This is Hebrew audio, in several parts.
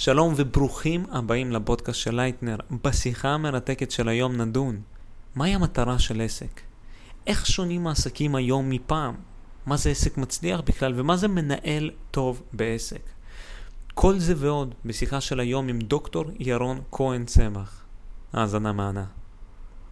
שלום וברוכים הבאים לפודקאסט של לייטנר. בשיחה המרתקת של היום נדון. מהי המטרה של עסק? איך שונים העסקים היום מפעם? מה זה עסק מצליח בכלל ומה זה מנהל טוב בעסק? כל זה ועוד בשיחה של היום עם דוקטור ירון כהן צמח. האזנה מהנה.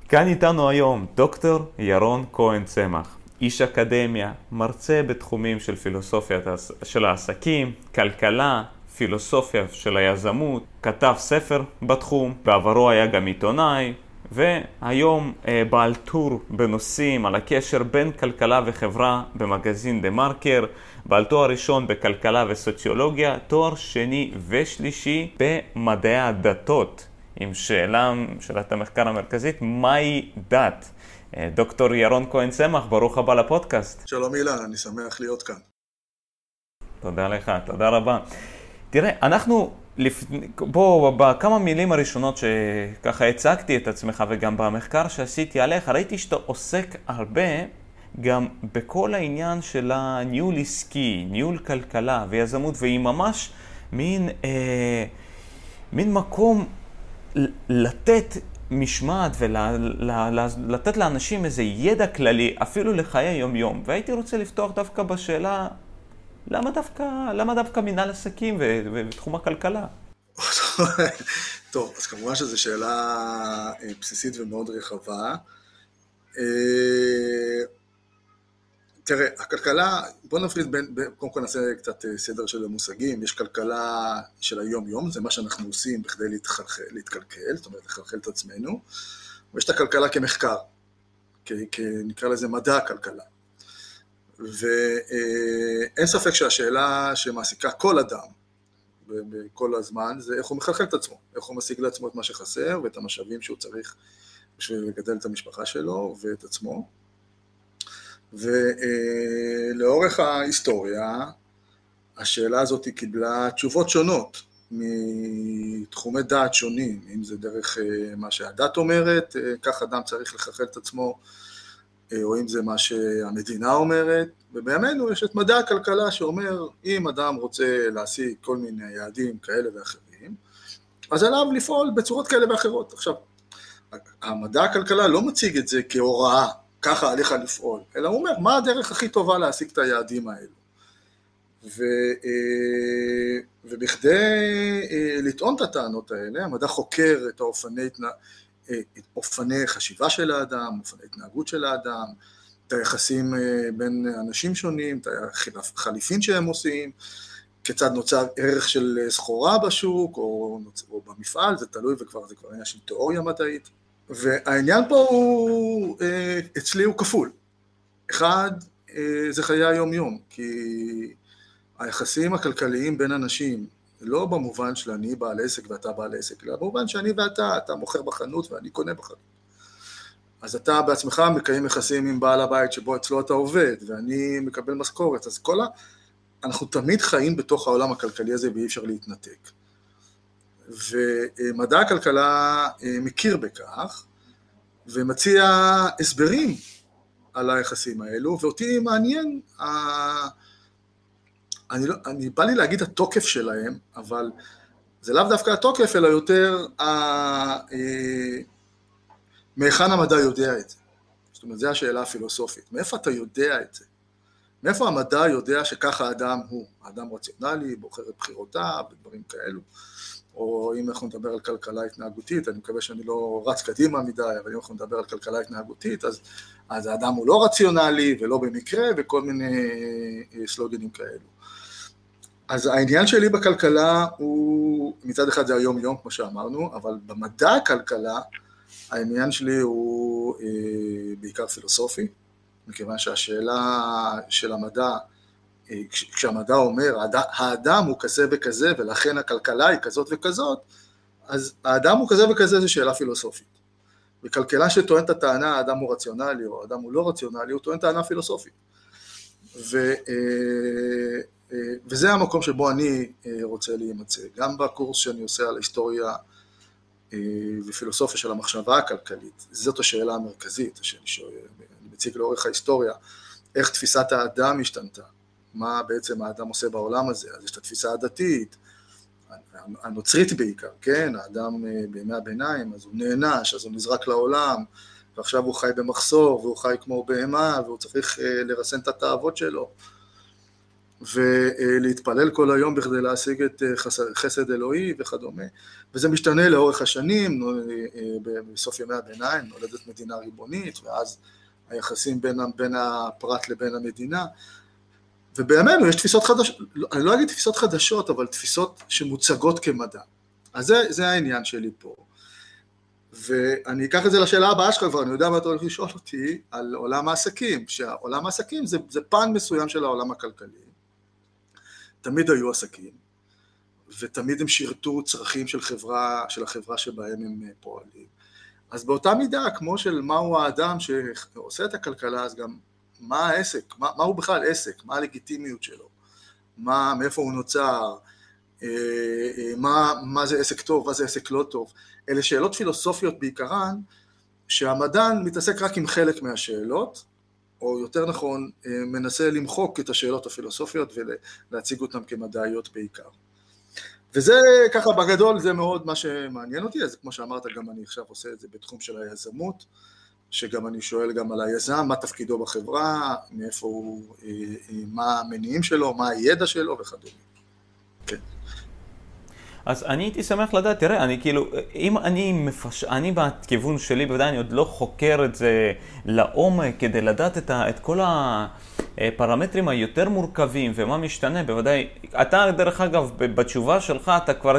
כאן איתנו היום דוקטור ירון כהן צמח. איש אקדמיה, מרצה בתחומים של פילוסופיה של העסקים, כלכלה, פילוסופיה של היזמות, כתב ספר בתחום, בעברו היה גם עיתונאי, והיום אה, בעל טור בנושאים על הקשר בין כלכלה וחברה במגזין דה מרקר, בעל תואר ראשון בכלכלה וסוציולוגיה, תואר שני ושלישי במדעי הדתות, עם שאלה, שאלת המחקר המרכזית, מהי דת? אה, דוקטור ירון כהן צמח, ברוך הבא לפודקאסט. שלום אילן, אני שמח להיות כאן. תודה לך, תודה רבה. תראה, אנחנו, לפ... בוא, בכמה מילים הראשונות שככה הצגתי את עצמך וגם במחקר שעשיתי עליך, ראיתי שאתה עוסק הרבה גם בכל העניין של הניהול עסקי, ניהול כלכלה ויזמות, והיא ממש מין, אה, מין מקום לתת משמעת ולתת לאנשים איזה ידע כללי, אפילו לחיי היום-יום. והייתי רוצה לפתוח דווקא בשאלה למה דווקא, למה דווקא מנהל עסקים ותחום הכלכלה? טוב, אז כמובן שזו שאלה אה, בסיסית ומאוד רחבה. אה, תראה, הכלכלה, בוא נפריד בין, קודם כל נעשה קצת אה, סדר של המושגים, יש כלכלה של היום-יום, זה מה שאנחנו עושים בכדי להתחלחל, להתקלקל, זאת אומרת לחלחל את עצמנו, ויש את הכלכלה כמחקר, נקרא לזה מדע הכלכלה. ואין ספק שהשאלה שמעסיקה כל אדם בכל הזמן זה איך הוא מחלחל את עצמו, איך הוא משיג לעצמו את מה שחסר ואת המשאבים שהוא צריך בשביל לגדל את המשפחה שלו ואת עצמו. ולאורך ההיסטוריה השאלה הזאת קיבלה תשובות שונות מתחומי דעת שונים, אם זה דרך אה, מה שהדת אומרת, אה, כך אדם צריך לחלחל את עצמו או אם זה מה שהמדינה אומרת, ובימינו יש את מדע הכלכלה שאומר אם אדם רוצה להשיג כל מיני יעדים כאלה ואחרים, אז עליו לפעול בצורות כאלה ואחרות. עכשיו, המדע הכלכלה לא מציג את זה כהוראה, ככה עליך לפעול, אלא הוא אומר מה הדרך הכי טובה להשיג את היעדים האלו. ו, אה, ובכדי אה, לטעון את הטענות האלה, המדע חוקר את האופני אופני חשיבה של האדם, אופני התנהגות של האדם, את היחסים אה, בין אנשים שונים, את החליפין שהם עושים, כיצד נוצר ערך של סחורה בשוק או, או במפעל, זה תלוי וכבר זה כבר עניין של תיאוריה מדעית. והעניין פה הוא, אה, אצלי הוא כפול. אחד, אה, זה חיי היום-יום, כי היחסים הכלכליים בין אנשים לא במובן של אני בעל עסק ואתה בעל עסק, אלא במובן שאני ואתה, אתה מוכר בחנות ואני קונה בחנות. אז אתה בעצמך מקיים יחסים עם בעל הבית שבו אצלו אתה עובד, ואני מקבל משכורת, אז כל ה... אנחנו תמיד חיים בתוך העולם הכלכלי הזה ואי אפשר להתנתק. ומדע הכלכלה אה, מכיר בכך, ומציע הסברים על היחסים האלו, ואותי מעניין אני, לא, אני בא לי להגיד התוקף שלהם, אבל זה לאו דווקא התוקף, אלא יותר ה... אה, מהיכן המדע יודע את זה. זאת אומרת, זו השאלה הפילוסופית. מאיפה אתה יודע את זה? מאיפה המדע יודע שככה האדם הוא? האדם רציונלי, בוחר את בחירותיו, ודברים כאלו. או אם אנחנו נדבר על כלכלה התנהגותית, אני מקווה שאני לא רץ קדימה מדי, אבל אם אנחנו נדבר על כלכלה התנהגותית, אז, אז האדם הוא לא רציונלי ולא במקרה, וכל מיני אה, סלוגנים כאלו. אז העניין שלי בכלכלה הוא, מצד אחד זה היום יום כמו שאמרנו, אבל במדע הכלכלה העניין שלי הוא אה, בעיקר פילוסופי, מכיוון שהשאלה של המדע, אה, כשהמדע אומר האדם הוא כזה וכזה ולכן הכלכלה היא כזאת וכזאת, אז האדם הוא כזה וכזה זו שאלה פילוסופית. וכלכלה שטוען את הטענה האדם הוא רציונלי או האדם הוא לא רציונלי, הוא טוען טענה פילוסופית. ו, אה, וזה המקום שבו אני אה, רוצה להימצא. גם בקורס שאני עושה על ההיסטוריה אה, ופילוסופיה של המחשבה הכלכלית, זאת השאלה המרכזית שאני מציג לאורך ההיסטוריה, איך תפיסת האדם השתנתה, מה בעצם האדם עושה בעולם הזה, אז יש את התפיסה הדתית, הנוצרית בעיקר, כן, האדם בימי הביניים, אז הוא נענש, אז הוא נזרק לעולם, ועכשיו הוא חי במחסור, והוא חי כמו בהמה, והוא צריך לרסן את התאוות שלו. ולהתפלל כל היום בכדי להשיג את אה, חסד אלוהי וכדומה. וזה משתנה לאורך השנים, אה, בסוף ימי הביניים נולדת מדינה ריבונית, ואז היחסים בין, בין הפרט לבין המדינה. ובימינו יש תפיסות חדשות, אני לא אגיד תפיסות חדשות, אבל תפיסות שמוצגות כמדע. אז זה, זה העניין שלי פה. ואני אקח את זה לשאלה הבאה שלך כבר, אני יודע מה אתה הולך לשאול אותי על עולם העסקים, שעולם העסקים זה, זה פן מסוים של העולם הכלכלי, תמיד היו עסקים, ותמיד הם שירתו צרכים של חברה, של החברה שבהם הם אה, פועלים. אז באותה מידה, כמו של מהו האדם שעושה את הכלכלה, אז גם מה העסק, מה, מה הוא בכלל עסק, מה הלגיטימיות שלו, מה, מאיפה הוא נוצר, אה, אה, מה, מה זה עסק טוב, מה זה עסק לא טוב. אלה שאלות פילוסופיות בעיקרן, שהמדען מתעסק רק עם חלק מהשאלות, או יותר נכון, אה, מנסה למחוק את השאלות הפילוסופיות ולהציג אותן כמדעיות בעיקר. וזה ככה בגדול, זה מאוד מה שמעניין אותי, אז כמו שאמרת, גם אני עכשיו עושה את זה בתחום של היזמות, שגם אני שואל גם על היזם, מה תפקידו בחברה, מאיפה הוא, אה, אה, מה המניעים שלו, מה הידע שלו וכדומה. כן. אז אני הייתי שמח לדעת, תראה, אני כאילו, אם אני מפש... אני בכיוון שלי, בוודאי אני עוד לא חוקר את זה לעומק כדי לדעת את, ה... את כל הפרמטרים היותר מורכבים ומה משתנה, בוודאי, אתה דרך אגב, בתשובה שלך אתה כבר,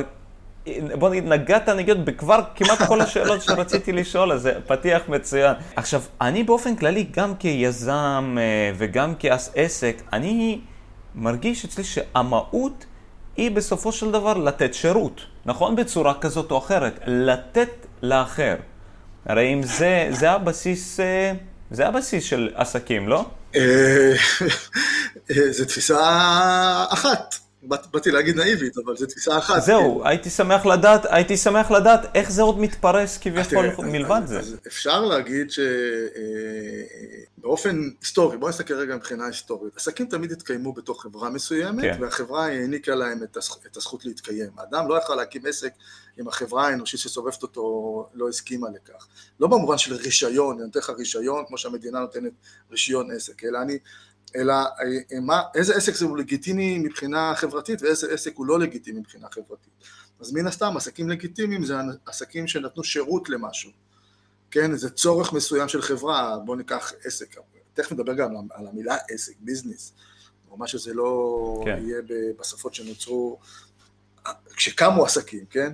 בוא נגיד, נגעת נגיד בכבר כמעט כל השאלות שרציתי לשאול, אז זה פתיח מצוין. עכשיו, אני באופן כללי, גם כיזם אה, וגם כעסק, אני מרגיש אצלי שהמהות היא בסופו של דבר לתת שירות, נכון? בצורה כזאת או אחרת, לתת לאחר. הרי אם זה, זה הבסיס, אה, זה הבסיס של עסקים, לא? אה, זו תפיסה אחת. באתי להגיד נאיבית, אבל זו תפיסה אחת. זהו, כן. הייתי שמח לדעת, הייתי שמח לדעת איך זה עוד מתפרס כביכול מלבד זה. אפשר להגיד שבאופן אה, היסטורי, בואו נסתכל רגע מבחינה היסטורית, עסקים תמיד התקיימו בתוך חברה מסוימת, כן. והחברה העניקה להם את הזכות להתקיים. האדם לא יכול להקים עסק אם החברה האנושית שסובבת אותו לא הסכימה לכך. לא במובן של רישיון, אני נותן לך רישיון כמו שהמדינה נותנת רישיון עסק, אלא אני אלא אה, מה, איזה עסק זה הוא לגיטימי מבחינה חברתית ואיזה עסק הוא לא לגיטימי מבחינה חברתית. אז מן הסתם עסקים לגיטימיים זה עסקים שנתנו שירות למשהו, כן, זה צורך מסוים של חברה, בואו ניקח עסק, תכף נדבר גם על המילה עסק, ביזנס, או מה שזה לא כן. יהיה בשפות שנוצרו כשקמו עסקים, כן?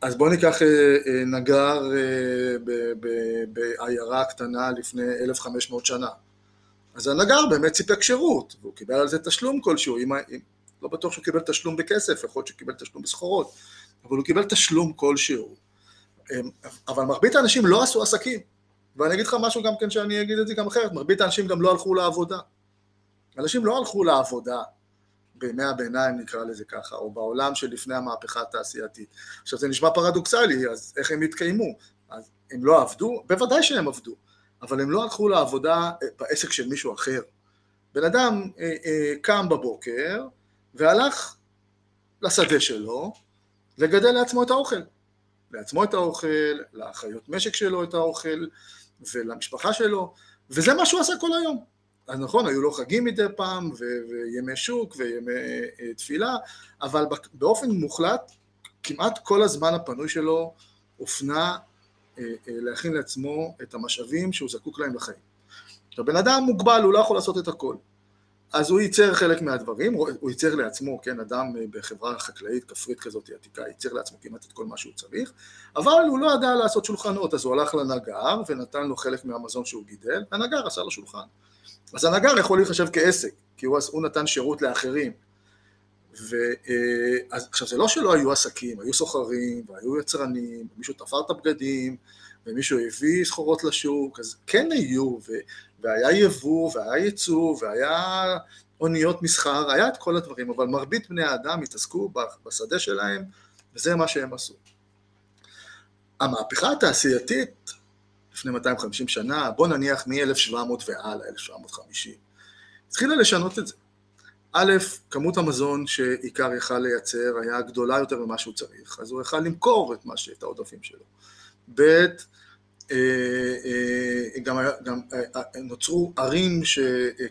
אז בואו ניקח אה, אה, נגר בעיירה קטנה לפני 1,500 שנה. אז הנגר באמת סיפק שירות, והוא קיבל על זה תשלום כלשהו, אם, אם, לא בטוח שהוא קיבל תשלום בכסף, יכול להיות שהוא קיבל תשלום בסחורות, אבל הוא קיבל תשלום כלשהו. אמ, אבל מרבית האנשים לא עשו עסקים, ואני אגיד לך משהו גם כן שאני אגיד את זה גם אחרת, מרבית האנשים גם לא הלכו לעבודה. אנשים לא הלכו לעבודה בימי הביניים נקרא לזה ככה, או בעולם שלפני המהפכה התעשייתית. עכשיו זה נשמע פרדוקסלי, אז איך הם התקיימו? אז הם לא עבדו? בוודאי שהם עבדו. אבל הם לא הלכו לעבודה אה, בעסק של מישהו אחר. בן אדם אה, אה, קם בבוקר והלך לשדה שלו לגדל לעצמו את האוכל. לעצמו את האוכל, לאחיות משק שלו את האוכל ולמשפחה שלו, וזה מה שהוא עשה כל היום. אז נכון, היו לו חגים מדי פעם, ו- וימי שוק, וימי uh, תפילה, אבל באופן מוחלט, כמעט כל הזמן הפנוי שלו הופנה להכין לעצמו את המשאבים שהוא זקוק להם לחיים. עכשיו, בן אדם מוגבל, הוא לא יכול לעשות את הכל. אז הוא ייצר חלק מהדברים, הוא ייצר לעצמו, כן, אדם אה, בחברה חקלאית, כפרית כזאת עתיקה, ייצר לעצמו כמעט את כל מה שהוא צריך, אבל הוא לא ידע לעשות שולחנות, אז הוא הלך לנגר ונתן לו חלק מהמזון שהוא גידל, והנגר עשה לו שולחן. אז הנגר יכול להיחשב כעסק, כי הוא, הוא נתן שירות לאחרים. ואז, עכשיו זה לא שלא היו עסקים, היו סוחרים והיו יצרנים, מישהו תפר את הבגדים ומישהו הביא סחורות לשוק, אז כן היו, ו, והיה יבוא והיה ייצוא והיה אוניות מסחר, היה את כל הדברים, אבל מרבית בני האדם התעסקו בשדה שלהם וזה מה שהם עשו. המהפכה התעשייתית לפני 250 שנה, בוא נניח מ-1700 והלאה, 1750, התחילה לשנות את זה. א', כמות המזון שעיקר יכל לייצר היה גדולה יותר ממה שהוא צריך, אז הוא יכל למכור את, מה ש... את העודפים שלו. ב', אה, אה, גם, גם אה, נוצרו ערים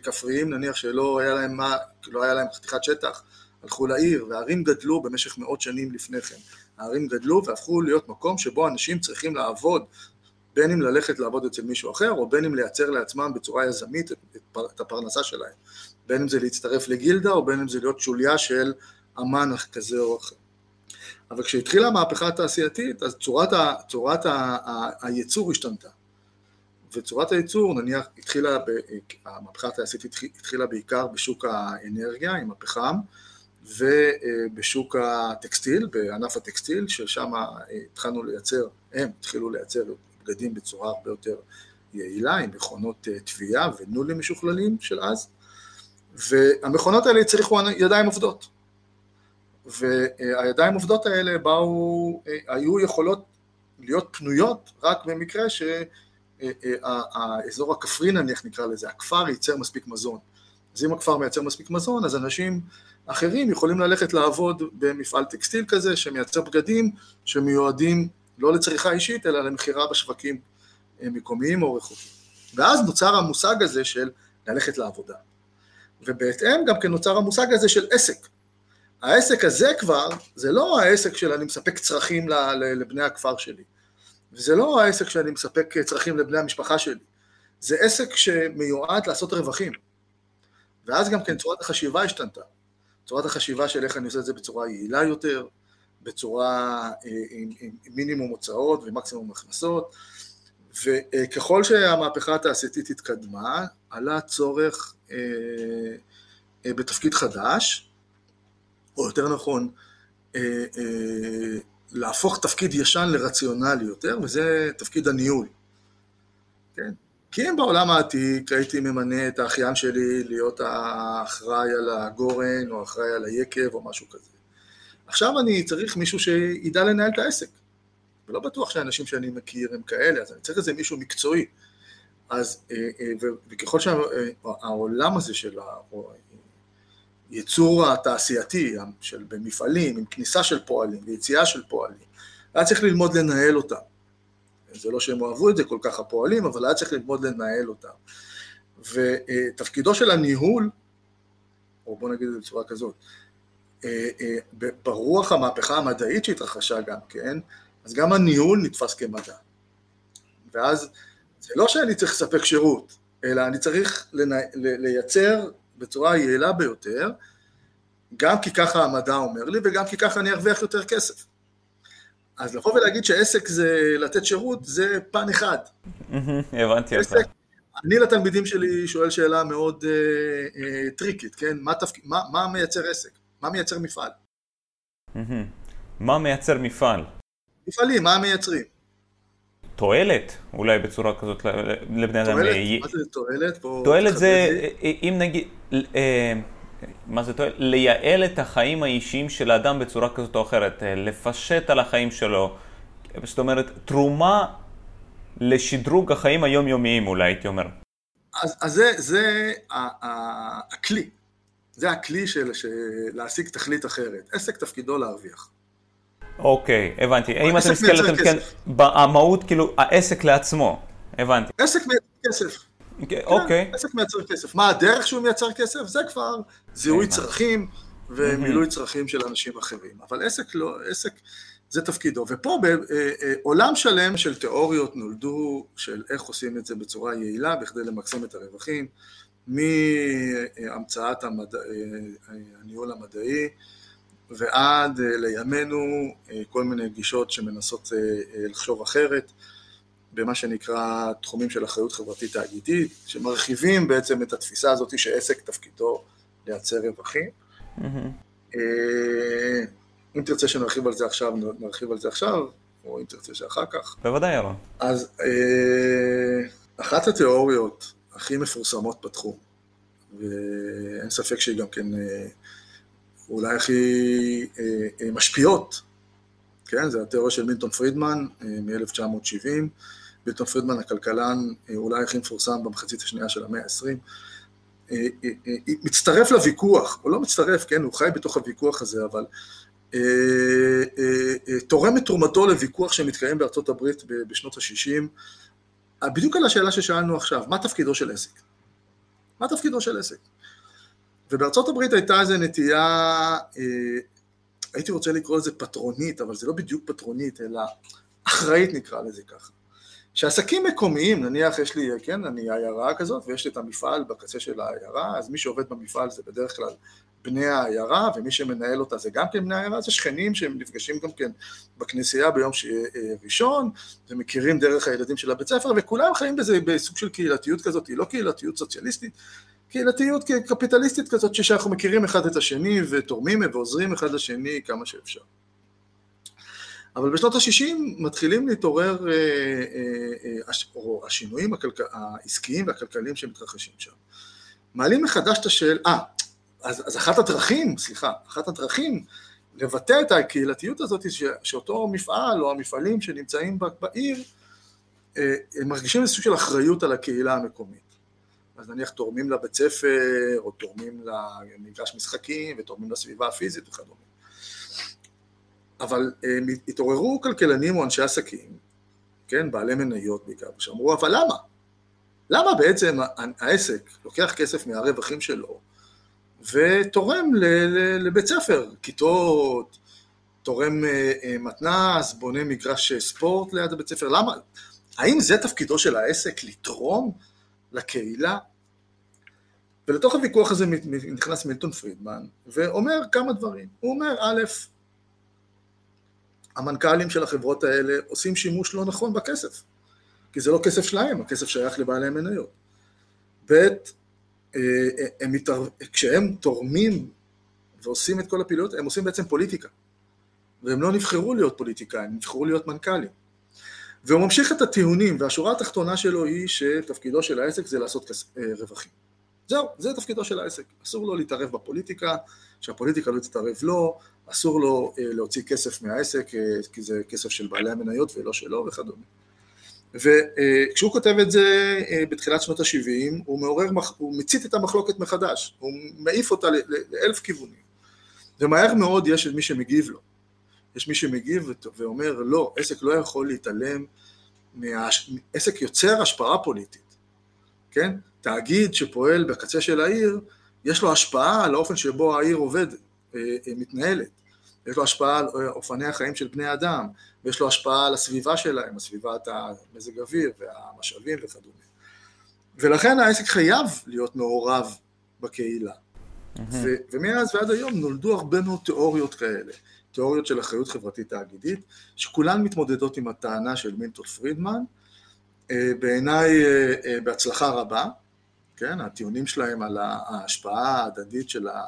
כפריים, נניח שלא היה להם, מה, לא היה להם חתיכת שטח, הלכו לעיר, והערים גדלו במשך מאות שנים לפני כן. הערים גדלו והפכו להיות מקום שבו אנשים צריכים לעבוד, בין אם ללכת לעבוד אצל מישהו אחר, או בין אם לייצר לעצמם בצורה יזמית את הפרנסה שלהם. בין אם זה להצטרף לגילדה, או בין אם זה להיות שוליה של אמן כזה או אחר. אבל כשהתחילה המהפכה התעשייתית, אז צורת, ה, צורת ה, ה, הייצור השתנתה. וצורת הייצור, נניח, התחילה, ב, המהפכה התעשייתית התחילה בעיקר בשוק האנרגיה עם הפחם, ובשוק הטקסטיל, בענף הטקסטיל, ששם התחלנו לייצר, הם התחילו לייצר בגדים בצורה הרבה יותר יעילה, עם מכונות תביעה ונולים משוכללים של אז, והמכונות האלה הצריכו ידיים עובדות. והידיים עובדות האלה באו, היו יכולות להיות פנויות רק במקרה שהאזור הכפרי נניח נקרא לזה, הכפר ייצר מספיק מזון. אז אם הכפר מייצר מספיק מזון, אז אנשים אחרים יכולים ללכת לעבוד במפעל טקסטיל כזה שמייצר בגדים שמיועדים לא לצריכה אישית אלא למכירה בשווקים מקומיים או רחוקים. ואז נוצר המושג הזה של ללכת לעבודה. ובהתאם גם כן נוצר המושג הזה של עסק. העסק הזה כבר, זה לא העסק של אני מספק צרכים לבני הכפר שלי, וזה לא העסק שאני מספק צרכים לבני המשפחה שלי, זה עסק שמיועד לעשות רווחים. ואז גם כן צורת החשיבה השתנתה. צורת החשיבה של איך אני עושה את זה בצורה יעילה יותר, בצורה אה, עם, עם, עם מינימום הוצאות ומקסימום הכנסות, וככל שהמהפכה התעשייתית התקדמה, עלה צורך בתפקיד חדש, או יותר נכון, אה, אה, להפוך תפקיד ישן לרציונלי יותר, וזה תפקיד הניהול. כן? כי אם בעולם העתיק הייתי ממנה את האחיין שלי להיות האחראי על הגורן, או האחראי על היקב, או משהו כזה. עכשיו אני צריך מישהו שידע לנהל את העסק. ולא בטוח שהאנשים שאני מכיר הם כאלה, אז אני צריך איזה מישהו מקצועי. אז, וככל שהעולם הזה של הייצור התעשייתי, של במפעלים, עם כניסה של פועלים ויציאה של פועלים, היה צריך ללמוד לנהל אותם. זה לא שהם אוהבו את זה כל כך הפועלים, אבל היה צריך ללמוד לנהל אותם. ותפקידו של הניהול, או בוא נגיד את זה בצורה כזאת, ברוח המהפכה המדעית שהתרחשה גם כן, אז גם הניהול נתפס כמדע. ואז זה לא שאני צריך לספק שירות, אלא אני צריך לייצר בצורה היעילה ביותר, גם כי ככה המדע אומר לי וגם כי ככה אני ארוויח יותר כסף. אז לבוא ולהגיד שעסק זה לתת שירות, זה פן אחד. הבנתי אותך. אני לתלמידים שלי שואל שאלה מאוד uh, uh, טריקית, כן? מה, תפק... מה, מה מייצר עסק? מה מייצר מפעל? מה מייצר מפעל? מפעלים, מה מייצרים? תועלת, אולי בצורה כזאת לבני אדם. תועלת? מה זה תועלת? תועלת זה, אם נגיד, מה זה תועלת? לייעל את החיים האישיים של האדם בצורה כזאת או אחרת, לפשט על החיים שלו. זאת אומרת, תרומה לשדרוג החיים היומיומיים אולי, הייתי אומר. אז, אז זה, זה הכלי. זה הכלי של, של להשיג תכלית אחרת. עסק תפקידו להרוויח. אוקיי, הבנתי. אם אתה מסתכל, אתה כן, המהות, כאילו, העסק לעצמו, הבנתי. עסק מייצר כסף. אוקיי. כן. עסק מייצר כסף. מה הדרך שהוא מייצר כסף? זה כבר זיהוי צרכים ומילוי צרכים של אנשים אחרים. אבל עסק לא, עסק זה תפקידו. ופה בעולם אה, שלם של תיאוריות נולדו של איך עושים את זה בצורה יעילה בכדי למקסם את הרווחים, מהמצאת המדע, אה, הניהול המדעי, ועד אה, לימינו אה, כל מיני גישות שמנסות אה, לחשוב אחרת במה שנקרא תחומים של אחריות חברתית תאגידית, שמרחיבים בעצם את התפיסה הזאת שעסק תפקידו לייצר רווחים. Mm-hmm. אם תרצה שנרחיב על זה עכשיו, נרחיב על זה עכשיו, או אם תרצה שאחר כך. בוודאי, ירון. אז אחת התיאוריות הכי מפורסמות בתחום, ואין ספק שהיא גם כן אולי הכי אה, אה, משפיעות, כן? זה התיאוריה של מילטון פרידמן אה, מ-1970. מילטון פרידמן הכלכלן אולי הכי מפורסם במחצית השנייה של המאה ה-20. מצטרף לוויכוח, הוא לא מצטרף, כן, הוא חי בתוך הוויכוח הזה, אבל תורם את תרומתו לוויכוח שמתקיים בארצות הברית בשנות ה-60, בדיוק על השאלה ששאלנו עכשיו, מה תפקידו של עסק? מה תפקידו של עסק? ובארצות הברית הייתה איזו נטייה, הייתי רוצה לקרוא לזה פטרונית, אבל זה לא בדיוק פטרונית, אלא אחראית נקרא לזה ככה. שעסקים מקומיים, נניח יש לי, כן, אני עיירה כזאת, ויש לי את המפעל בקצה של העיירה, אז מי שעובד במפעל זה בדרך כלל בני העיירה, ומי שמנהל אותה זה גם כן בני העיירה, זה שכנים שהם נפגשים גם כן בכנסייה ביום ש... אה, ראשון, ומכירים דרך הילדים של הבית ספר, וכולם חיים בזה בסוג של קהילתיות כזאת, היא לא קהילתיות סוציאליסטית, קהילתיות קפיטליסטית כזאת, שאנחנו מכירים אחד את השני ותורמים ועוזרים אחד לשני כמה שאפשר. אבל בשנות ה-60 מתחילים להתעורר אה, אה, אה, השינויים העסקיים והכלכליים שמתרחשים שם. מעלים מחדש את השאלה, אה, אז, אז אחת הדרכים, סליחה, אחת הדרכים לבטא את הקהילתיות הזאת, ש, שאותו מפעל או המפעלים שנמצאים בעיר, הם מרגישים איזשהו של אחריות על הקהילה המקומית. אז נניח תורמים לבית ספר, או תורמים למגרש משחקים, ותורמים לסביבה הפיזית וכדומה. אבל הם אה, התעוררו כלכלנים או אנשי עסקים, כן, בעלי מניות בעיקר, שאמרו, אבל למה? למה בעצם העסק לוקח כסף מהרווחים שלו ותורם לבית ספר, כיתות, תורם אה, אה, מתנ"ס, בונה מגרש ספורט ליד הבית ספר, למה? האם זה תפקידו של העסק לתרום לקהילה? ולתוך הוויכוח הזה נכנס מילטון פרידמן ואומר כמה דברים. הוא אומר, א', המנכ"לים של החברות האלה עושים שימוש לא נכון בכסף, כי זה לא כסף שלהם, הכסף שייך לבעלי המניות. ב', אה, הם מתער... כשהם תורמים ועושים את כל הפעילויות, הם עושים בעצם פוליטיקה. והם לא נבחרו להיות פוליטיקאים, הם נבחרו להיות מנכ"לים. והוא ממשיך את הטיעונים, והשורה התחתונה שלו היא שתפקידו של העסק זה לעשות כס... אה, רווחים. זהו, זה תפקידו של העסק. אסור לו להתערב בפוליטיקה, שהפוליטיקה לא תתערב לו, אסור לו אה, להוציא כסף מהעסק, אה, כי זה כסף של בעלי המניות ולא שלו וכדומה. וכשהוא אה, כותב את זה בתחילת שנות ה-70, הוא מעורר, הוא מצית את המחלוקת מחדש, הוא מעיף אותה לאלף כיוונים. ומהר מאוד יש את מי שמגיב לו. יש מי שמגיב ואומר, לא, עסק לא יכול להתעלם, מה... עסק יוצר השפעה פוליטית, כן? תאגיד שפועל בקצה של העיר, יש לו השפעה על האופן שבו העיר עובד, אה, אה, מתנהלת. יש לו השפעה על אה, אופני החיים של בני אדם, ויש לו השפעה על הסביבה שלהם, הסביבת המזג אוויר והמשאבים וכדומה. ולכן העסק חייב להיות מעורב בקהילה. ו- ומאז ועד היום נולדו הרבה מאוד תיאוריות כאלה, תיאוריות של אחריות חברתית תאגידית, שכולן מתמודדות עם הטענה של מילטון פרידמן, בעיניי בהצלחה רבה, כן, הטיעונים שלהם על ההשפעה ההדדית של ה...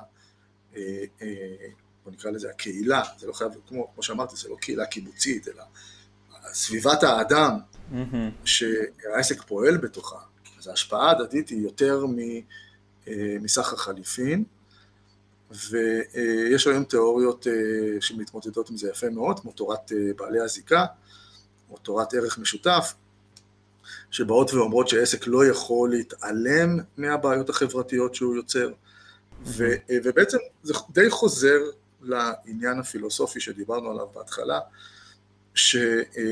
אה, אה, בוא נקרא לזה הקהילה, זה לא חייב, כמו, כמו שאמרתי, זה לא קהילה קיבוצית, אלא סביבת האדם mm-hmm. שהעסק פועל בתוכה, אז ההשפעה ההדדית היא יותר אה, מסחר חליפין, ויש היום תיאוריות שמתמודדות עם זה יפה מאוד, כמו תורת בעלי הזיקה, או תורת ערך משותף, שבאות ואומרות שעסק לא יכול להתעלם מהבעיות החברתיות שהוא יוצר, ו, ובעצם זה די חוזר לעניין הפילוסופי שדיברנו עליו בהתחלה, ש, אה,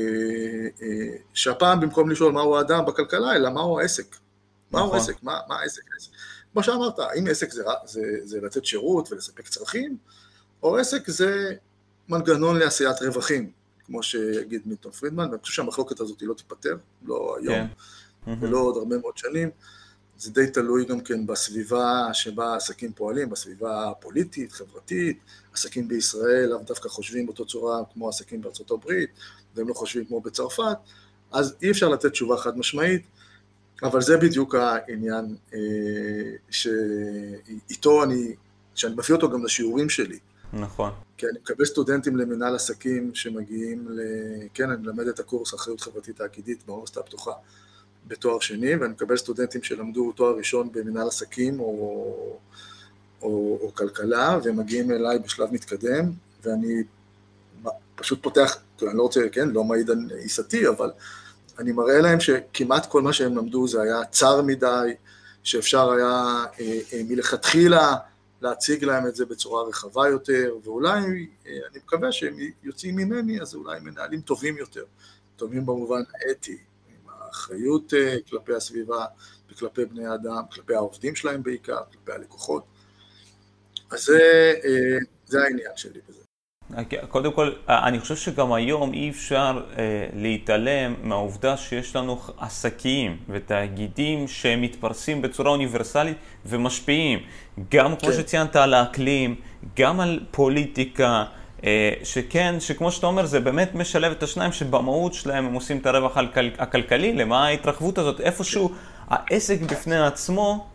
אה, שהפעם במקום לשאול מהו האדם בכלכלה, אלא מהו העסק. מהו נכון. העסק? מה, מה העסק? כמו שאמרת, האם עסק זה, זה, זה לתת שירות ולספק צרכים, או עסק זה מנגנון לעשיית רווחים. כמו שיגיד מילטון פרידמן, ואני חושב שהמחלוקת הזאת היא לא תיפתר, לא היום, כן. ולא עוד הרבה מאוד שנים. זה די תלוי גם כן בסביבה שבה עסקים פועלים, בסביבה הפוליטית, חברתית, עסקים בישראל לאו דווקא חושבים באותו צורה כמו עסקים בארצות הברית, והם לא חושבים כמו בצרפת, אז אי אפשר לתת תשובה חד משמעית, אבל זה בדיוק העניין אה, שאיתו אני, שאני מביא אותו גם לשיעורים שלי. נכון. כי אני מקבל סטודנטים למנהל עסקים שמגיעים ל... כן, אני מלמד את הקורס אחריות חברתית תאגידית באוניברסיטה הפתוחה בתואר שני, ואני מקבל סטודנטים שלמדו תואר ראשון במנהל עסקים או, או, או כלכלה, והם מגיעים אליי בשלב מתקדם, ואני פשוט פותח, אני לא רוצה, כן, לא מעיד על עיסתי, אבל אני מראה להם שכמעט כל מה שהם למדו זה היה צר מדי, שאפשר היה מלכתחילה להציג להם את זה בצורה רחבה יותר, ואולי, אני מקווה שהם יוצאים ממני, אז אולי מנהלים טובים יותר, טובים במובן האתי, עם האחריות כלפי הסביבה וכלפי בני אדם, כלפי העובדים שלהם בעיקר, כלפי הלקוחות. אז זה, זה העניין שלי בזה. קודם כל, אני חושב שגם היום אי אפשר אה, להתעלם מהעובדה שיש לנו עסקים ותאגידים שמתפרסים בצורה אוניברסלית ומשפיעים, גם כמו כן. שציינת על האקלים, גם על פוליטיקה, אה, שכן, שכמו שאתה אומר, זה באמת משלב את השניים שבמהות שלהם הם עושים את הרווח הכלכלי, למה ההתרחבות הזאת, איפשהו העסק בפני עצמו,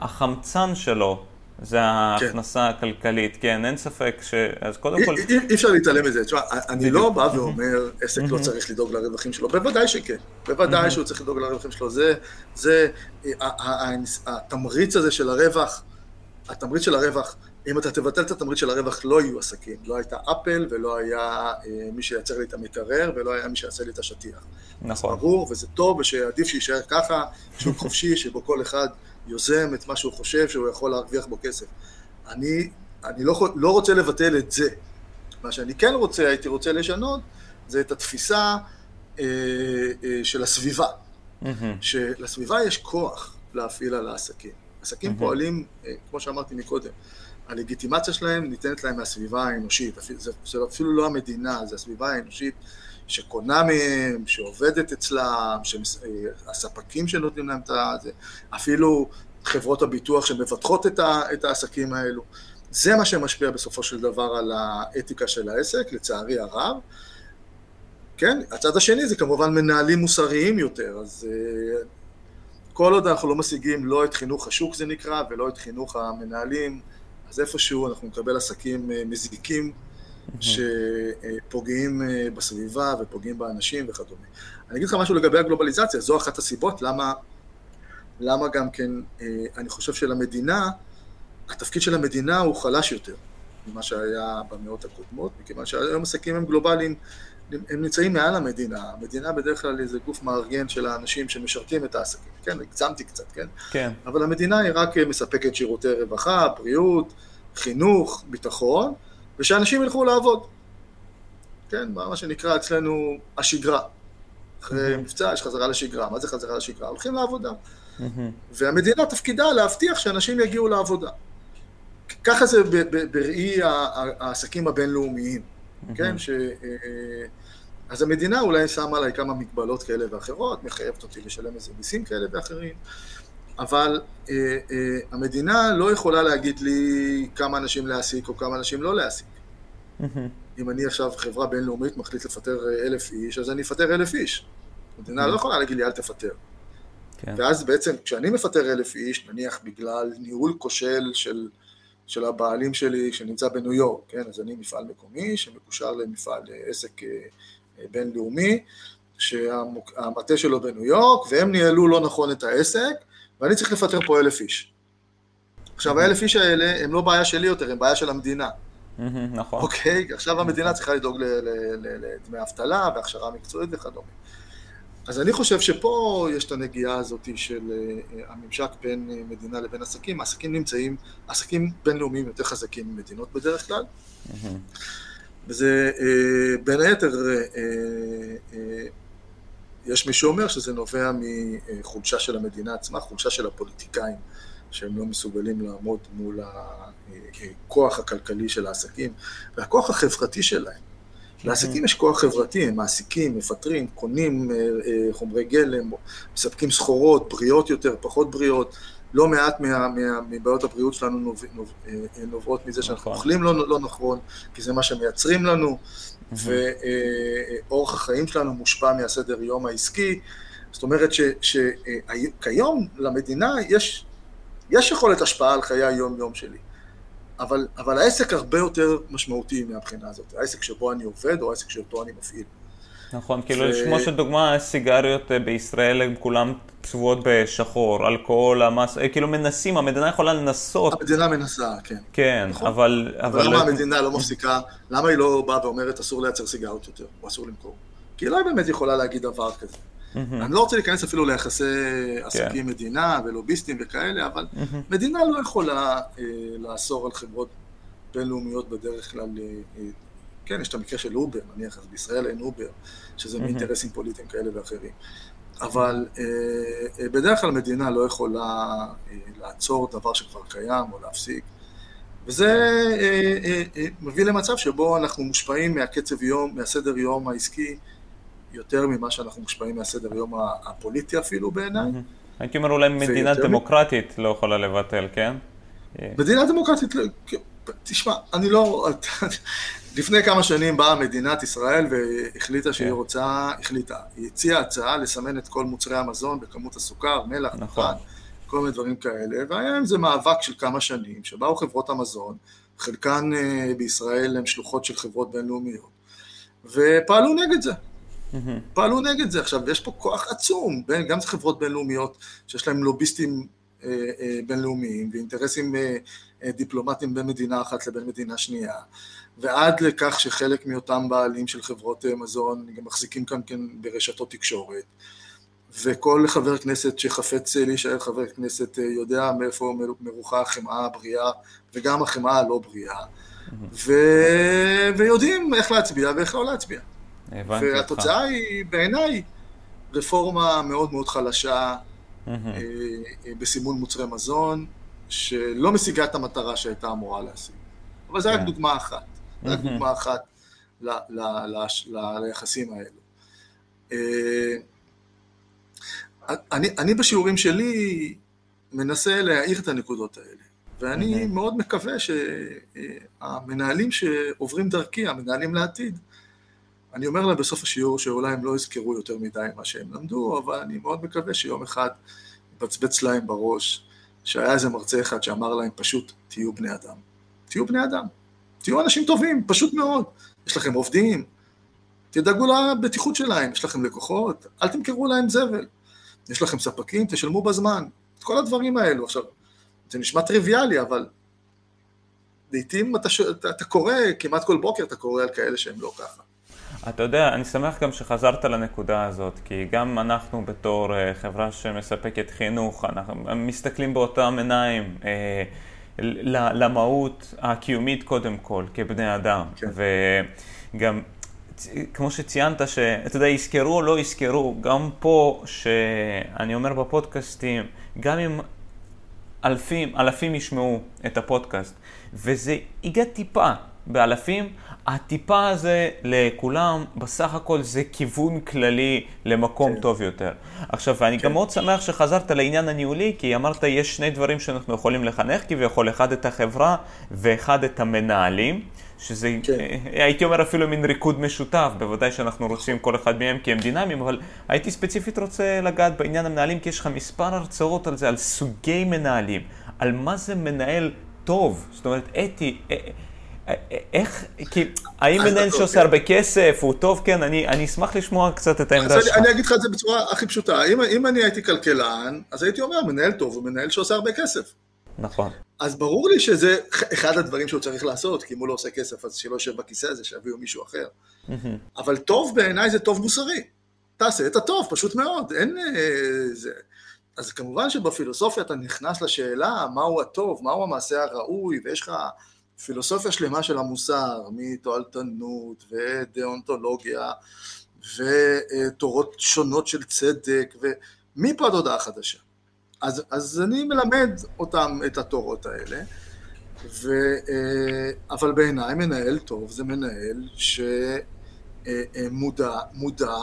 החמצן שלו זה ההכנסה כן. הכלכלית, כן, אין ספק ש... אז קודם כל... אי, אי אפשר להתעלם מזה. תשמע, אני לא בא ואומר, עסק לא צריך לדאוג לרווחים שלו. בוודאי שכן. בוודאי שהוא צריך לדאוג לרווחים שלו. זה, זה, התמריץ הזה של הרווח, התמריץ של הרווח, אם אתה תבטל את התמריץ של הרווח, לא יהיו עסקים. לא הייתה אפל, ולא היה אה, מי שייצר לי את המקרר, ולא היה מי שיעשה לי את השטיח. נכון. ברור, וזה טוב, ושעדיף שיישאר ככה, שוק חופשי, שבו כל אחד... יוזם את מה שהוא חושב שהוא יכול להרוויח בו כסף. אני, אני לא, לא רוצה לבטל את זה. מה שאני כן רוצה, הייתי רוצה לשנות, זה את התפיסה אה, אה, של הסביבה. Mm-hmm. שלסביבה יש כוח להפעיל על העסקים. עסקים mm-hmm. פועלים, אה, כמו שאמרתי מקודם, הלגיטימציה שלהם ניתנת להם מהסביבה האנושית. זה, זה אפילו לא המדינה, זה הסביבה האנושית שקונה מהם, שעובדת אצלם, שהספקים שנותנים להם את זה, אפילו חברות הביטוח שמבטחות את, ה, את העסקים האלו. זה מה שמשפיע בסופו של דבר על האתיקה של העסק, לצערי הרב. כן, הצד השני זה כמובן מנהלים מוסריים יותר, אז uh, כל עוד אנחנו לא משיגים לא את חינוך השוק זה נקרא, ולא את חינוך המנהלים, אז איפשהו אנחנו נקבל עסקים uh, מזיקים שפוגעים אה, בסביבה ופוגעים באנשים וכדומה. אני אגיד לך משהו לגבי הגלובליזציה, זו אחת הסיבות למה, למה גם כן, אה, אני חושב שלמדינה, התפקיד של המדינה הוא חלש יותר ממה שהיה במאות הקודמות, מכיוון שהיום עסקים הם גלובליים, הם נמצאים מעל המדינה, המדינה בדרך כלל איזה גוף מארגן של האנשים שמשרתים את העסקים, כן, הגזמתי קצת, כן? כן. אבל המדינה היא רק מספקת שירותי רווחה, בריאות, חינוך, ביטחון, ושאנשים ילכו לעבוד. כן, מה שנקרא אצלנו השגרה. אחרי מבצע יש חזרה לשגרה. מה זה חזרה לשגרה? הולכים לעבודה. והמדינה תפקידה להבטיח שאנשים יגיעו לעבודה. ככה זה בראי העסקים הבינלאומיים, כן? ש... אה, אז המדינה אולי שמה עליי כמה מגבלות כאלה ואחרות, מחייבת אותי לשלם איזה מיסים כאלה ואחרים, אבל אה, אה, המדינה לא יכולה להגיד לי כמה אנשים להעסיק או כמה אנשים לא להעסיק. אם אני עכשיו חברה בינלאומית מחליט לפטר אה, אלף איש, אז אני אפטר אלף איש. המדינה לא יכולה להגיד לי אל תפטר. כן. ואז בעצם כשאני מפטר אלף איש, נניח בגלל ניהול כושל של, של הבעלים שלי שנמצא בניו יורק, כן? אז אני מפעל מקומי שמקושר למפעל אה, עסק אה, בינלאומי, שהמטה שלו בניו יורק, והם ניהלו לא נכון את העסק, ואני צריך לפטר פה אלף איש. עכשיו האלף איש האלה הם לא בעיה שלי יותר, הם בעיה של המדינה. נכון. אוקיי? עכשיו המדינה צריכה לדאוג לדמי אבטלה והכשרה מקצועית וכדומה. אז אני חושב שפה יש את הנגיעה הזאת של אה, הממשק בין אה, מדינה לבין עסקים. העסקים נמצאים, עסקים בינלאומיים יותר חזקים ממדינות בדרך כלל. וזה אה, בין היתר, יש מי שאומר שזה נובע מחולשה של המדינה עצמה, חולשה של הפוליטיקאים, שהם לא מסוגלים לעמוד מול הכוח הכלכלי של העסקים והכוח החברתי שלהם. לעסקים יש כוח חברתי, הם מעסיקים, מפטרים, קונים אה, אה, חומרי גלם, מספקים סחורות, בריאות יותר, פחות בריאות. לא מעט מה, מה, מבעיות הבריאות שלנו אה, נובעות מזה שאנחנו נכון. אוכלים לא, לא נכון, כי זה מה שמייצרים לנו, ואורח החיים שלנו מושפע מהסדר יום העסקי. זאת אומרת שכיום למדינה יש, יש יכולת השפעה על חיי היום-יום שלי. אבל, אבל העסק הרבה יותר משמעותי מהבחינה הזאת. העסק שבו אני עובד או העסק שבו אני מפעיל. נכון, כאילו. כמו שדוגמה, סיגריות אה, בישראל הן כולן צבועות בשחור, אלכוהול, המס, אה, כאילו מנסים, המדינה יכולה לנסות. המדינה מנסה, כן. כן, נכון. אבל... אבל למה המדינה לא מפסיקה, למה היא לא באה ואומרת אסור לייצר סיגריות יותר, או אסור למכור? כי היא לא באמת יכולה להגיד דבר כזה. אני לא רוצה להיכנס אפילו ליחסי עסקים מדינה ולוביסטים וכאלה, אבל מדינה לא יכולה אה, לאסור על חברות בינלאומיות בדרך כלל, אה, אה, כן, יש את המקרה של אובר, נניח, אז בישראל אין אובר, שזה מאינטרסים פוליטיים כאלה ואחרים. אבל בדרך כלל מדינה לא יכולה לעצור דבר שכבר קיים או להפסיק. וזה מביא למצב שבו אנחנו מושפעים מהקצב יום, מהסדר יום העסקי, יותר ממה שאנחנו מושפעים מהסדר יום הפוליטי אפילו בעיניי. הייתי אומר אולי מדינה דמוקרטית לא יכולה לבטל, כן? מדינה דמוקרטית, לא- תשמע, אני לא... לפני כמה שנים באה מדינת ישראל והחליטה שהיא כן. רוצה, החליטה, היא הציעה הצעה לסמן את כל מוצרי המזון בכמות הסוכר, מלח, נכון, כל מיני דברים כאלה, והיה עם זה מאבק של כמה שנים, שבאו חברות המזון, חלקן אה, בישראל הן שלוחות של חברות בינלאומיות, ופעלו נגד זה. פעלו נגד זה. עכשיו, יש פה כוח עצום, בין, גם חברות בינלאומיות שיש להן לוביסטים אה, אה, בינלאומיים ואינטרסים אה, אה, דיפלומטיים בין מדינה אחת לבין מדינה שנייה, ועד לכך שחלק מאותם בעלים של חברות אה, מזון גם מחזיקים כאן כן ברשתות תקשורת. וכל חבר כנסת שחפץ להישאר חבר כנסת אה, יודע מאיפה מרוחה החמאה הבריאה וגם החמאה הלא בריאה, ו... ויודעים איך להצביע ואיך לא להצביע. והתוצאה היא בעיניי רפורמה מאוד מאוד חלשה אה, אה, בסימון מוצרי מזון, שלא משיגה את המטרה שהייתה אמורה להשיג. אבל זו רק כן. דוגמה אחת, רק דוגמה אחת ליחסים האלו. אה, אני, אני בשיעורים שלי מנסה להעיר את הנקודות האלה, ואני מאוד מקווה שהמנהלים שעוברים דרכי, המנהלים לעתיד, אני אומר להם בסוף השיעור שאולי הם לא יזכרו יותר מדי מה שהם למדו, אבל אני מאוד מקווה שיום אחד יבצבץ להם בראש שהיה איזה מרצה אחד שאמר להם פשוט, תהיו בני אדם. תהיו בני אדם. תהיו אנשים טובים, פשוט מאוד. יש לכם עובדים, תדאגו לבטיחות שלהם, יש לכם לקוחות, אל תמכרו להם זבל. יש לכם ספקים, תשלמו בזמן. את כל הדברים האלו. עכשיו, זה נשמע טריוויאלי, אבל לעיתים אתה, אתה, אתה קורא, כמעט כל בוקר אתה קורא על כאלה שהם לא ככה. אתה יודע, אני שמח גם שחזרת לנקודה הזאת, כי גם אנחנו בתור uh, חברה שמספקת חינוך, אנחנו מסתכלים באותם עיניים uh, למהות הקיומית קודם כל, כבני אדם. כן. וגם, כמו שציינת, שאתה יודע, יזכרו או לא יזכרו, גם פה, שאני אומר בפודקאסטים, גם אם אלפים, אלפים ישמעו את הפודקאסט, וזה ייגע טיפה באלפים, הטיפה הזה לכולם, בסך הכל זה כיוון כללי למקום כן. טוב יותר. עכשיו, ואני כן. גם מאוד שמח שחזרת לעניין הניהולי, כי אמרת, יש שני דברים שאנחנו יכולים לחנך כביכול, אחד את החברה ואחד את המנהלים. שזה, כן. אה, הייתי אומר אפילו מין ריקוד משותף, בוודאי שאנחנו רוצים כל אחד מהם כי הם דינמיים, אבל הייתי ספציפית רוצה לגעת בעניין המנהלים, כי יש לך מספר הרצאות על זה, על סוגי מנהלים, על מה זה מנהל טוב, זאת אומרת, אתי, אה, איך, כי, האם מנהל שעושה הרבה כסף, הוא טוב, כן, אני, אני אשמח לשמוע קצת את העמדה שלך. אני אגיד לך את זה בצורה הכי פשוטה, אם, אם אני הייתי כלכלן, אז הייתי אומר, מנהל טוב הוא מנהל שעושה הרבה כסף. נכון. אז ברור לי שזה אחד הדברים שהוא צריך לעשות, כי אם הוא לא עושה כסף, אז שלא יושב בכיסא הזה, שיביאו מישהו אחר. אבל טוב בעיניי זה טוב מוסרי. תעשה את הטוב, פשוט מאוד, אין... אה, זה... אז כמובן שבפילוסופיה אתה נכנס לשאלה מהו הטוב, מהו המעשה הראוי, ויש לך פילוסופיה שלמה של המוסר, מתועלתנות ודאונטולוגיה ותורות שונות של צדק, ומפה עד הודעה חדשה. אז, אז אני מלמד אותם את התורות האלה, ו, אבל בעיניי מנהל טוב זה מנהל שמודע מודע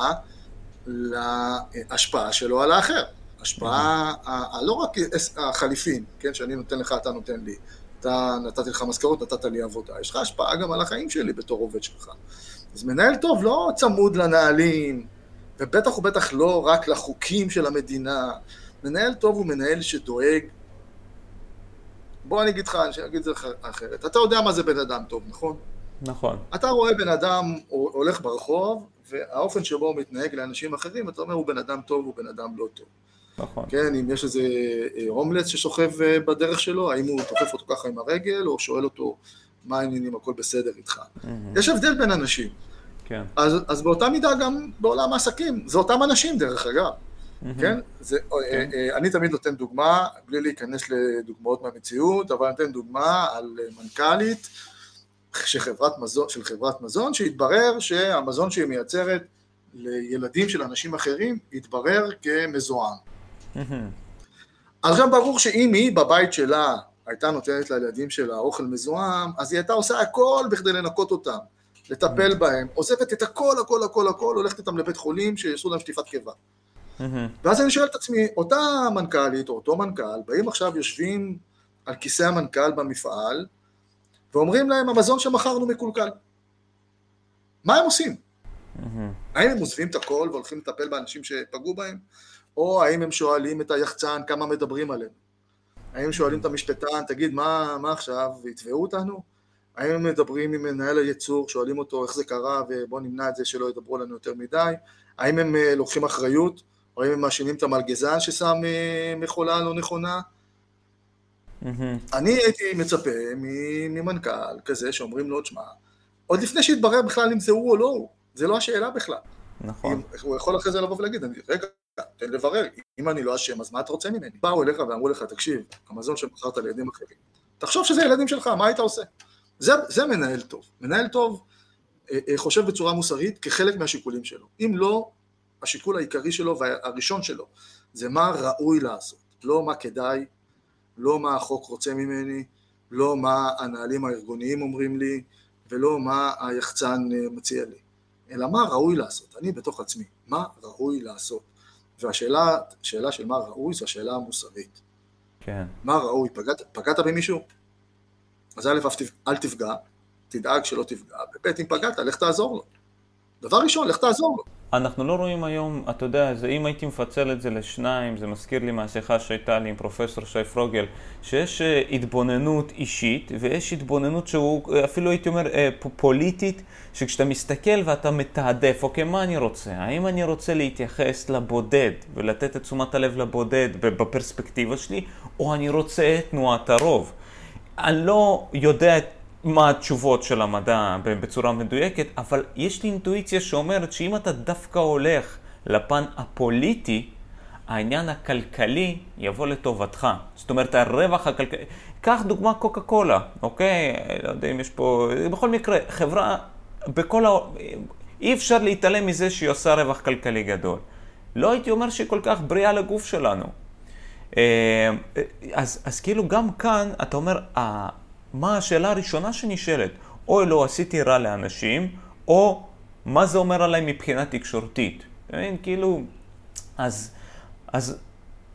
להשפעה שלו על האחר. השפעה, לא רק החליפין, כן, שאני נותן לך, אתה נותן לי, אתה, נתתי לך משכורת, נתת לי עבודה. יש לך השפעה גם על החיים שלי בתור עובד שלך. אז מנהל טוב לא צמוד לנהלים, ובטח ובטח לא רק לחוקים של המדינה. מנהל טוב הוא מנהל שדואג. בוא אני אגיד לך, אני אגיד את זה אחרת. אתה יודע מה זה בן אדם טוב, נכון? נכון. אתה רואה בן אדם הולך ברחוב, והאופן שבו הוא מתנהג לאנשים אחרים, אתה אומר הוא בן אדם טוב, הוא בן אדם לא טוב. נכון. כן, אם יש איזה אה, הומלס ששוכב אה, בדרך שלו, האם הוא תוקף אותו ככה עם הרגל, או שואל אותו מה העניינים, הכל בסדר איתך. Mm-hmm. יש הבדל בין אנשים, כן. אז, אז באותה מידה גם בעולם העסקים, זה אותם אנשים דרך אגב, כן? זה, כן. אה, אה, אני תמיד נותן דוגמה, בלי להיכנס לדוגמאות מהמציאות, אבל אני נותן דוגמה על מנכ"לית של חברת מזון, של חברת מזון שהתברר שהמזון שהיא מייצרת לילדים של אנשים אחרים התברר כמזוהם. עכשיו ברור שאם היא בבית שלה הייתה נותנת לילדים שלה אוכל מזוהם, אז היא הייתה עושה הכל בכדי לנקות אותם, לטפל בהם, עוזבת את הכל, הכל, הכל, הכל, הולכת איתם לבית חולים שיעשו להם שטיפת קיבה. ואז אני שואל את עצמי, אותה מנכ"לית או אותו מנכ"ל, באים עכשיו יושבים על כיסא המנכ"ל במפעל, ואומרים להם, המזון שמכרנו מקולקל. מה הם עושים? האם הם עוזבים את הכל והולכים לטפל באנשים שפגעו בהם? או האם הם שואלים את היחצן כמה מדברים עליהם? האם שואלים את המשפטן, תגיד, מה, מה עכשיו, יתבעו אותנו? האם הם מדברים עם מנהל הייצור, שואלים אותו איך זה קרה ובואו נמנע את זה שלא ידברו עלינו יותר מדי? האם הם אה, לוקחים אחריות? או האם הם מאשימים את המלגזן ששם אה, מכולה לא נכונה? אני הייתי מצפה ממנכ"ל כזה שאומרים לו, תשמע, עוד לפני שהתברר בכלל אם זה הוא או לא הוא, זה לא השאלה בכלל. נכון. הוא יכול אחרי זה לבוא ולהגיד, רגע, תן לברר, אם אני לא אשם, אז מה אתה רוצה ממני? באו אליך ואמרו לך, תקשיב, המזון שמכרת לילדים אחרים, תחשוב שזה ילדים שלך, מה היית עושה? זה, זה מנהל טוב. מנהל טוב אה, אה, חושב בצורה מוסרית כחלק מהשיקולים שלו. אם לא, השיקול העיקרי שלו והראשון שלו זה מה ראוי לעשות, לא מה כדאי, לא מה החוק רוצה ממני, לא מה הנהלים הארגוניים אומרים לי, ולא מה היחצן אה, מציע לי, אלא מה ראוי לעשות, אני בתוך עצמי, מה ראוי לעשות. והשאלה שאלה של מה ראוי זו השאלה המוסרית. כן. מה ראוי, פגעת, פגעת במישהו? אז א', אל תפגע, תדאג שלא תפגע, וב', אם פגעת, לך תעזור לו. דבר ראשון, לך תעזור לו. אנחנו לא רואים היום, אתה יודע, זה, אם הייתי מפצל את זה לשניים, זה מזכיר לי מהשיחה שהייתה לי עם פרופסור שי פרוגל, שיש אה, התבוננות אישית ויש התבוננות שהוא אה, אפילו הייתי אומר אה, פוליטית, שכשאתה מסתכל ואתה מתעדף, אוקיי, מה אני רוצה? האם אני רוצה להתייחס לבודד ולתת את תשומת הלב לבודד בפרספקטיבה שלי, או אני רוצה את תנועת הרוב? אני לא יודע את מה התשובות של המדע בצורה מדויקת, אבל יש לי אינטואיציה שאומרת שאם אתה דווקא הולך לפן הפוליטי, העניין הכלכלי יבוא לטובתך. זאת אומרת, הרווח הכלכלי... קח דוגמה קוקה קולה, אוקיי? לא יודע אם יש פה... בכל מקרה, חברה, בכל ה... אי אפשר להתעלם מזה שהיא עושה רווח כלכלי גדול. לא הייתי אומר שהיא כל כך בריאה לגוף שלנו. אה, אז, אז כאילו גם כאן, אתה אומר, מה השאלה הראשונה שנשאלת? או לא עשיתי רע לאנשים, או מה זה אומר עליי מבחינה תקשורתית. אין, כאילו, אז, אז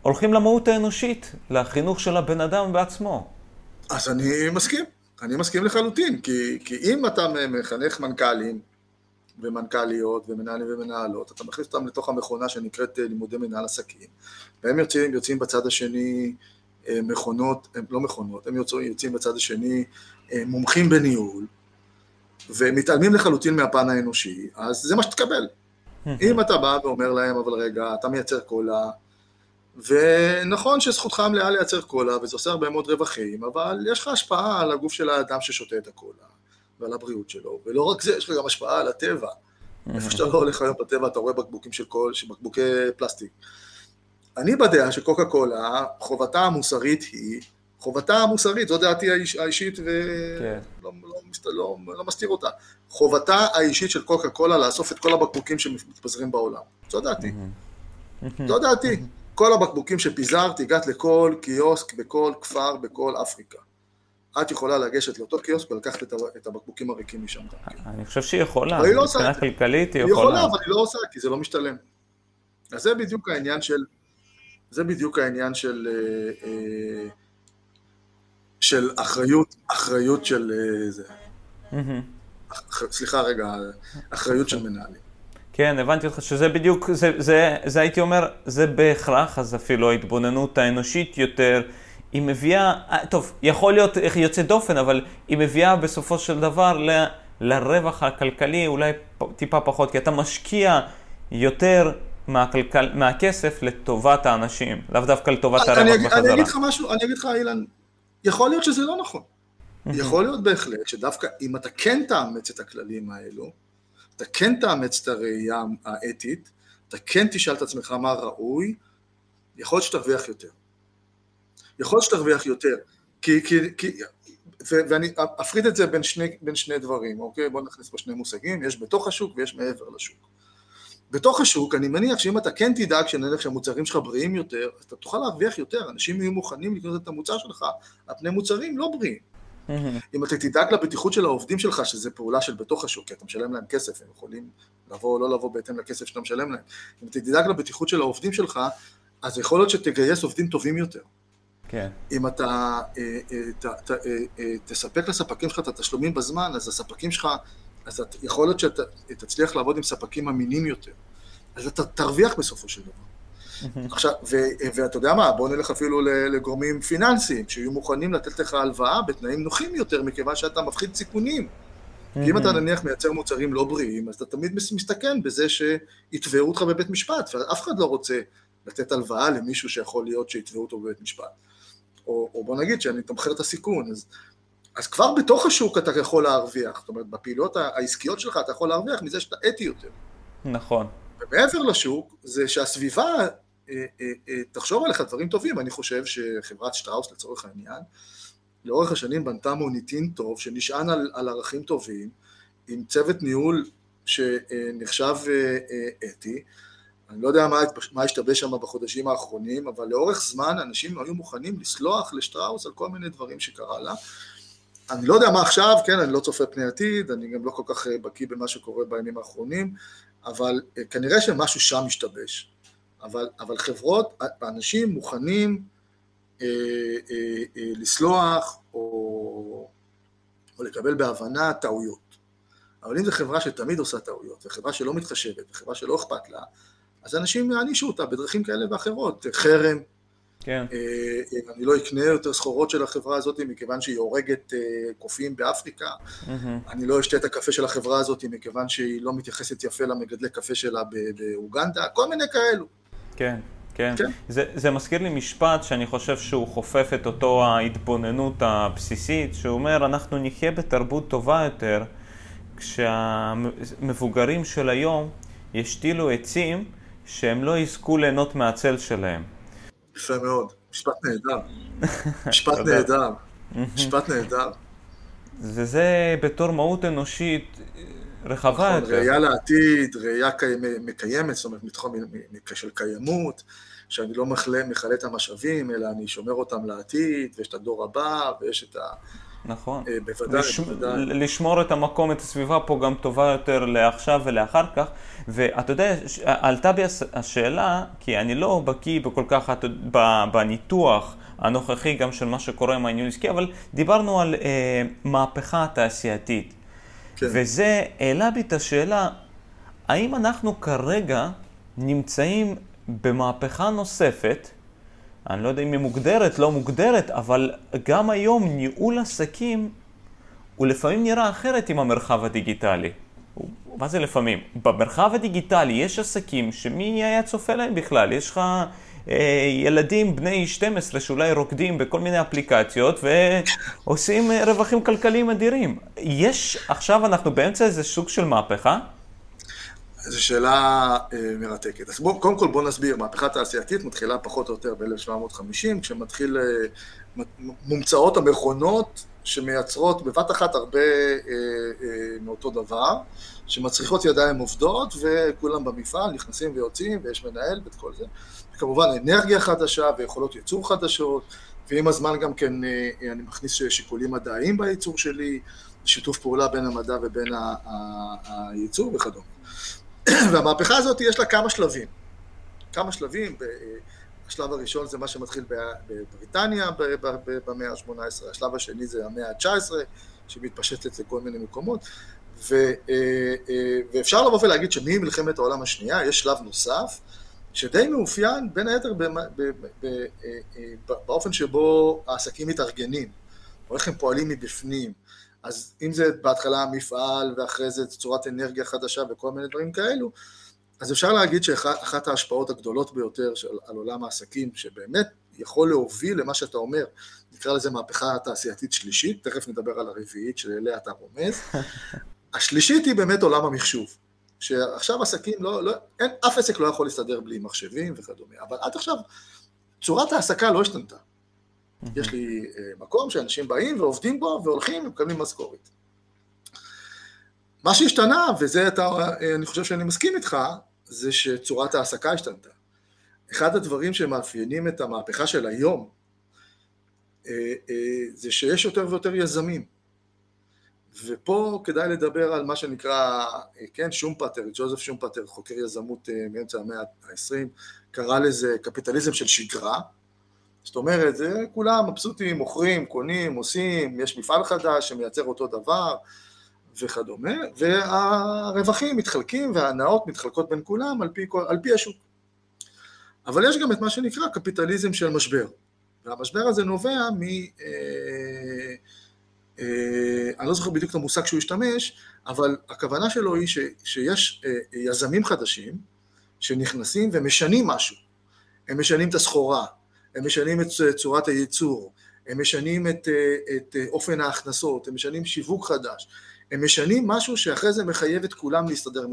הולכים למהות האנושית, לחינוך של הבן אדם בעצמו. אז אני מסכים, אני מסכים לחלוטין, כי, כי אם אתה מחנך מנכ"לים ומנכ"ליות ומנהלים ומנהלות, אתה מכניס אותם לתוך המכונה שנקראת אה, לימודי מנהל עסקים, והם יוצאים, יוצאים בצד השני מכונות, הם לא מכונות, הם יוצאים, יוצאים בצד השני אה, מומחים בניהול, ומתעלמים לחלוטין מהפן האנושי, אז זה מה שתקבל. אם אתה בא ואומר להם, אבל רגע, אתה מייצר קולה, ונכון שזכותך המלאה לייצר קולה, וזה עושה הרבה מאוד רווחים, אבל יש לך השפעה על הגוף של האדם ששותה את הקולה, ועל הבריאות שלו, ולא רק זה, יש לך גם השפעה על הטבע. איפה שאתה לא הולך היום בטבע, אתה רואה בקבוקים של קול, בקבוקי פלסטיק. אני בדעה שקוקה קולה, חובתה המוסרית היא, חובתה המוסרית, זו דעתי האיש, האישית ולא כן. לא, לא, לא, לא מסתיר אותה, חובתה האישית של קוקה קולה לאסוף את כל הבקבוקים שמתפזרים בעולם, זו דעתי, זו דעתי, כל הבקבוקים שפיזרת, הגעת לכל קיוסק בכל כפר בכל אפריקה. את יכולה לגשת לאותו קיוסק ולקחת את הבקבוקים הריקים משם. אני חושב שהיא יכולה, מבחינה כלכלית היא יכולה. היא יכולה, אבל היא לא עושה, כי זה לא משתלם. אז זה בדיוק העניין של זה בדיוק העניין של, אה, אה, של אחריות, אחריות של אה, זה. סליחה רגע, אחריות של מנהלים. כן, הבנתי אותך שזה בדיוק, זה, זה, זה הייתי אומר, זה בהכרח, אז אפילו ההתבוננות האנושית יותר, היא מביאה, טוב, יכול להיות איך יוצא דופן, אבל היא מביאה בסופו של דבר ל, לרווח הכלכלי אולי טיפה פחות, כי אתה משקיע יותר מהכלכל, מהכסף לטובת האנשים, לאו דווקא לטובת הרווח בחזרה. אני אגיד לך משהו, אני אגיד לך אילן, יכול להיות שזה לא נכון. יכול להיות בהחלט שדווקא אם אתה כן תאמץ את הכללים האלו, אתה כן תאמץ את הראייה האתית, אתה כן תשאל את עצמך מה ראוי, יכול להיות שתרוויח יותר. יכול להיות שתרוויח יותר, כי, כי, כי ו, ואני אפריד את זה בין שני, בין שני דברים, אוקיי? בואו נכניס פה שני מושגים, יש בתוך השוק ויש מעבר לשוק. בתוך השוק, אני מניח שאם אתה כן תדאג שנניח שהמוצרים שלך בריאים יותר, אתה תוכל להרוויח יותר, אנשים יהיו מוכנים לקנות את המוצר שלך על פני מוצרים לא בריאים. אם אתה תדאג לבטיחות של העובדים שלך, שזה פעולה של בתוך השוק, כי אתה משלם להם כסף, הם יכולים לבוא או לא לבוא בהתאם לכסף שאתה משלם להם. אם אתה תדאג לבטיחות של העובדים שלך, אז יכול להיות שתגייס עובדים טובים יותר. כן. אם אתה אה, אה, ת, ת, אה, תספק לספקים שלך את התשלומים בזמן, אז הספקים שלך, אז את, יכול להיות שאתה תצליח לעבוד עם ספקים אמינים יותר. אז אתה תרוויח בסופו של דבר. עכשיו, ו, ואתה יודע מה, בוא נלך אפילו לגורמים פיננסיים, שיהיו מוכנים לתת לך הלוואה בתנאים נוחים יותר, מכיוון שאתה מפחית סיכונים. כי אם אתה נניח מייצר מוצרים לא בריאים, אז אתה תמיד מסתכן בזה שיתבעו אותך בבית משפט, ואף אחד לא רוצה לתת הלוואה למישהו שיכול להיות שיתבעו אותו בבית משפט. או, או בוא נגיד שאני תומכר את הסיכון, אז, אז כבר בתוך השוק אתה יכול להרוויח, זאת אומרת בפעילויות העסקיות שלך אתה יכול להרוויח מזה שאתה אתי יותר. נכון. ומעבר לשוק, זה שהסביבה אה, אה, אה, תחשוב עליך דברים טובים, אני חושב שחברת שטראוס לצורך העניין, לאורך השנים בנתה מוניטין טוב שנשען על, על ערכים טובים, עם צוות ניהול שנחשב אתי, אני לא יודע מה, מה השתבש שם בחודשים האחרונים, אבל לאורך זמן אנשים היו מוכנים לסלוח לשטראוס על כל מיני דברים שקרה לה. אני לא יודע מה עכשיו, כן, אני לא צופה פני עתיד, אני גם לא כל כך אה, בקיא במה שקורה בימים האחרונים, אבל אה, כנראה שמשהו שם השתבש. אבל, אבל חברות, אנשים מוכנים אה, אה, אה, לסלוח או, או לקבל בהבנה טעויות. אבל אם זו חברה שתמיד עושה טעויות, וחברה שלא מתחשבת, וחברה שלא אכפת לה, אז אנשים יענישו אותה בדרכים כאלה ואחרות, חרם. כן. אה, אני לא אקנה יותר סחורות של החברה הזאת מכיוון שהיא הורגת אה, קופים באפריקה. Mm-hmm. אני לא אשתה את הקפה של החברה הזאת מכיוון שהיא לא מתייחסת יפה למגדלי קפה שלה באוגנדה, כל מיני כאלו. כן. כן. כן. זה, זה מזכיר לי משפט שאני חושב שהוא חופף את אותו ההתבוננות הבסיסית, שהוא אומר, אנחנו נחיה בתרבות טובה יותר כשהמבוגרים של היום ישתילו עצים שהם לא יזכו ליהנות מהצל שלהם. יפה מאוד, משפט נהדר. משפט נהדר. משפט נהדר. וזה בתור מהות אנושית רחבה נכון. ראייה לעתיד, ראייה מקיימת, זאת אומרת, מתחום של קיימות, שאני לא מכלה את המשאבים, אלא אני שומר אותם לעתיד, ויש את הדור הבא, ויש את ה... נכון. אה, בוודאי, לש... בוודאי. לשמור את המקום, את הסביבה פה גם טובה יותר לעכשיו ולאחר כך. ואתה יודע, עלתה בי השאלה, כי אני לא בקיא בכל כך בניתוח הנוכחי גם של מה שקורה עם העניין העסקי, אבל דיברנו על אה, מהפכה תעשייתית. כן. וזה העלה בי את השאלה, האם אנחנו כרגע נמצאים במהפכה נוספת, אני לא יודע אם היא מוגדרת, לא מוגדרת, אבל גם היום ניהול עסקים הוא לפעמים נראה אחרת עם המרחב הדיגיטלי. מה זה לפעמים? במרחב הדיגיטלי יש עסקים שמי היה צופה להם בכלל? יש לך אה, ילדים בני 12 שאולי רוקדים בכל מיני אפליקציות ועושים אה, רווחים כלכליים אדירים. יש, עכשיו אנחנו באמצע איזה סוג של מהפכה? זו שאלה אה, מרתקת. אז בוא, קודם כל בוא נסביר, מהפכה תעשייתית מתחילה פחות או יותר ב-1750, כשמתחיל, אה, מומצאות המכונות שמייצרות בבת אחת הרבה אה, אה, מאותו דבר, שמצריכות ידיים עובדות, וכולם במפעל נכנסים ויוצאים, ויש מנהל ואת כל זה. וכמובן אנרגיה חדשה ויכולות ייצור חדשות, ועם הזמן גם כן אה, אני מכניס שיקולים מדעיים בייצור שלי, שיתוף פעולה בין המדע ובין הייצור וכדומה. והמהפכה הזאת יש לה כמה שלבים. כמה שלבים, השלב הראשון זה מה שמתחיל בבריטניה במאה ה-18, השלב השני זה המאה ה-19, שמתפשטת לכל מיני מקומות, ו, אה, אה, ואפשר לבוא ולהגיד שממלחמת העולם השנייה יש שלב נוסף, שדי מאופיין בין היתר אה, באופן שבו העסקים מתארגנים, או איך הם פועלים מבפנים. אז אם זה בהתחלה המפעל ואחרי זה צורת אנרגיה חדשה וכל מיני דברים כאלו, אז אפשר להגיד שאחת ההשפעות הגדולות ביותר של, על עולם העסקים, שבאמת יכול להוביל למה שאתה אומר, נקרא לזה מהפכה תעשייתית שלישית, תכף נדבר על הרביעית שאליה אתה רומז. השלישית היא באמת עולם המחשוב. שעכשיו עסקים לא, לא אין, אף עסק לא יכול להסתדר בלי מחשבים וכדומה, אבל עד עכשיו צורת ההעסקה לא השתנתה. יש לי אה, מקום שאנשים באים ועובדים בו והולכים ומקבלים משכורת. מה שהשתנה, וזה אתה, אה, אני חושב שאני מסכים איתך, זה שצורת ההעסקה השתנתה. אחד הדברים שמאפיינים את המהפכה של היום, אה, זה שיש יותר ויותר יזמים. ופה כדאי לדבר על מה שנקרא, כן, שומפטר, ג'וזף שומפטר, חוקר יזמות מאמצע המאה ה-20, קרא לזה קפיטליזם של שגרה, זאת אומרת, זה כולם מבסוטים, מוכרים, קונים, עושים, יש מפעל חדש שמייצר אותו דבר וכדומה, והרווחים מתחלקים וההנאות מתחלקות בין כולם על פי, על פי השוק. אבל יש גם את מה שנקרא קפיטליזם של משבר, והמשבר הזה נובע מ... אה, אה, אני לא זוכר בדיוק את המושג שהוא השתמש, אבל הכוונה שלו היא ש, שיש אה, יזמים חדשים שנכנסים ומשנים משהו. הם משנים את הסחורה, הם משנים את צורת הייצור, הם משנים את, את אופן ההכנסות, הם משנים שיווק חדש, הם משנים משהו שאחרי זה מחייב את כולם להסתדר,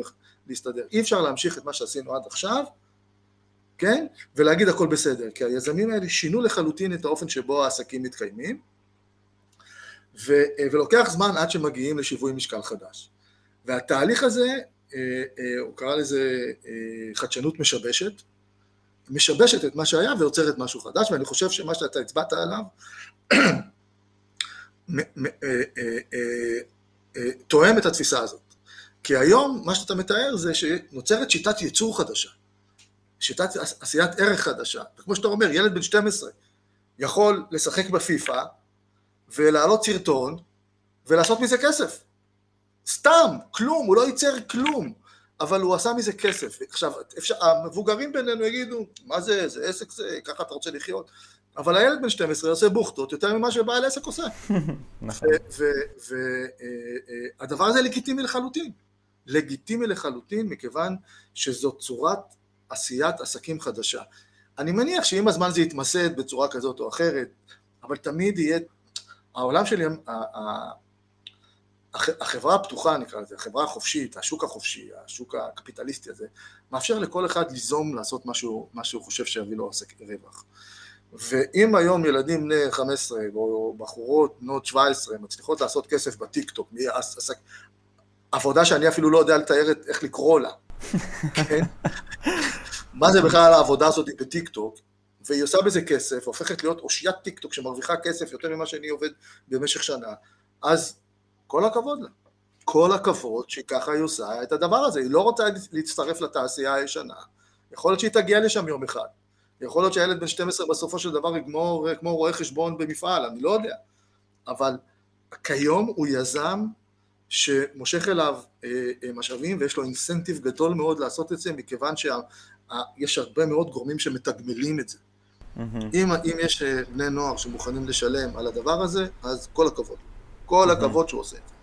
להסתדר. אי אפשר להמשיך את מה שעשינו עד עכשיו, כן? ולהגיד הכל בסדר, כי היזמים האלה שינו לחלוטין את האופן שבו העסקים מתקיימים, ו, ולוקח זמן עד שמגיעים לשיווי משקל חדש. והתהליך הזה, אה, אה, הוא קרא לזה אה, חדשנות משבשת, משבשת את מה שהיה ויוצרת משהו חדש, ואני חושב שמה שאתה הצבעת עליו אה, אה, אה, תואם את התפיסה הזאת. כי היום מה שאתה מתאר זה שנוצרת שיטת ייצור חדשה, שיטת עשיית ערך חדשה. וכמו שאתה אומר, ילד בן 12 יכול לשחק בפיפא ולהעלות סרטון ולעשות מזה כסף. סתם, כלום, הוא לא ייצר כלום. אבל הוא עשה מזה כסף. עכשיו, אפשר, המבוגרים בינינו יגידו, מה זה, זה עסק זה, ככה אתה רוצה לחיות? אבל הילד בן 12 עושה בוכטות יותר ממה שבעל עסק עושה. נכון. והדבר אה, אה, הזה לגיטימי לחלוטין. לגיטימי לחלוטין, מכיוון שזו צורת עשיית עסקים חדשה. אני מניח שעם הזמן זה יתמסד בצורה כזאת או אחרת, אבל תמיד יהיה, העולם שלי, החברה הפתוחה נקרא לזה, החברה החופשית, השוק החופשי, השוק הקפיטליסטי הזה, מאפשר לכל אחד ליזום לעשות משהו, מה שהוא חושב שיביא לו רווח. ואם היום ילדים בני 15 או בחורות בנות 17 מצליחות לעשות כסף בטיק טוק, עבודה שאני אפילו לא יודע לתאר איך לקרוא לה, כן? מה זה בכלל העבודה הזאת בטיק טוק, והיא עושה בזה כסף, הופכת להיות אושיית טיק טוק שמרוויחה כסף יותר ממה שאני עובד במשך שנה, אז כל הכבוד לה. כל הכבוד שככה היא עושה את הדבר הזה, היא לא רוצה להצטרף לתעשייה הישנה, יכול להיות שהיא תגיע לשם יום אחד, יכול להיות שהילד בן 12 בסופו של דבר יגמור כמו רואה חשבון במפעל, אני לא יודע, אבל כיום הוא יזם שמושך אליו אה, אה, משאבים ויש לו אינסנטיב גדול מאוד לעשות את זה, מכיוון שיש הרבה מאוד גורמים שמתגמלים את זה. Mm-hmm. אם, אם יש אה, בני נוער שמוכנים לשלם על הדבר הזה, אז כל הכבוד. כל הכבוד שהוא עושה את זה.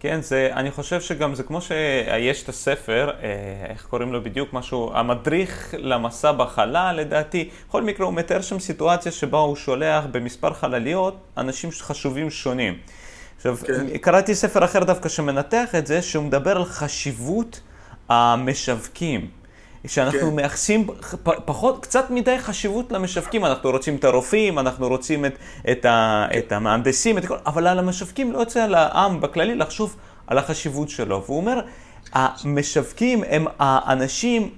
כן, זה, אני חושב שגם זה כמו שיש את הספר, אה, איך קוראים לו בדיוק, משהו, המדריך למסע בחלל, לדעתי, בכל מקרה הוא מתאר שם סיטואציה שבה הוא שולח במספר חלליות אנשים חשובים שונים. עכשיו, כן. קראתי ספר אחר דווקא שמנתח את זה, שהוא מדבר על חשיבות המשווקים. שאנחנו כן. מייחסים פחות, קצת מדי חשיבות למשווקים, אנחנו רוצים את הרופאים, אנחנו רוצים את, את, ה, את המהנדסים, את כל, אבל על המשווקים לא יוצא לעם בכללי לחשוב על החשיבות שלו. והוא אומר, המשווקים הם האנשים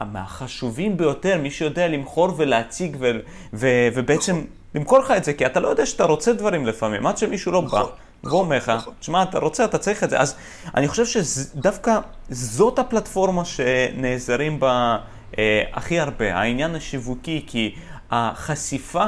מהחשובים ביותר, מי שיודע למכור ולהציג ו, ו, ובעצם נכון. למכור לך את זה, כי אתה לא יודע שאתה רוצה דברים לפעמים, עד שמישהו לא נכון. בא. והוא אומר לך, תשמע, אתה רוצה, אתה צריך את זה. אז אני חושב שדווקא זאת הפלטפורמה שנעזרים בה אה, הכי הרבה, העניין השיווקי, כי החשיפה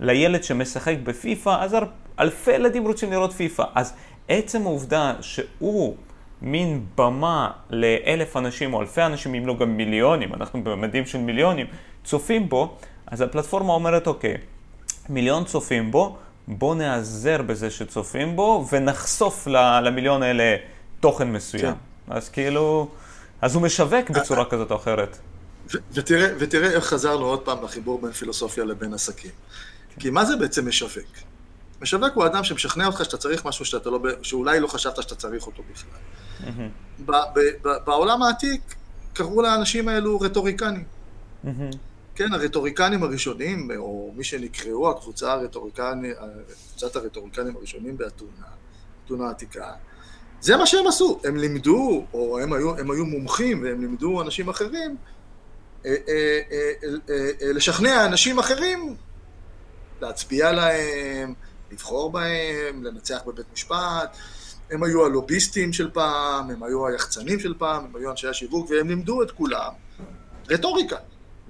לילד שמשחק בפיפא, אז אלפי ילדים רוצים לראות פיפא. אז עצם העובדה שהוא מין במה לאלף אנשים או אלפי אנשים, אם לא גם מיליונים, אנחנו בממדים של מיליונים, צופים בו, אז הפלטפורמה אומרת, אוקיי, מיליון צופים בו, בוא נעזר בזה שצופים בו ונחשוף למיליון האלה תוכן מסוים. כן. אז כאילו, אז הוא משווק בצורה כזאת או אחרת. ותראה, ותראה איך חזרנו עוד פעם לחיבור בין פילוסופיה לבין עסקים. כן. כי מה זה בעצם משווק? משווק הוא אדם שמשכנע אותך שאתה צריך משהו שאתה לא, שאולי לא חשבת שאתה צריך אותו בכלל. Mm-hmm. בעולם העתיק קראו לאנשים האלו רטוריקנים. Mm-hmm. כן, הרטוריקנים הראשונים, או מי שנקראו הקבוצה הרטוריקני, קבוצת הרטוריקנים הראשונים באתונה, אתונה העתיקה, זה מה שהם עשו, הם לימדו, או הם היו, הם היו מומחים והם לימדו אנשים אחרים, אה, אה, אה, לשכנע אנשים אחרים להצביע להם, לבחור בהם, לנצח בבית משפט. הם היו הלוביסטים של פעם, הם היו היחצנים של פעם, הם היו אנשי השיווק, והם לימדו את כולם רטוריקה.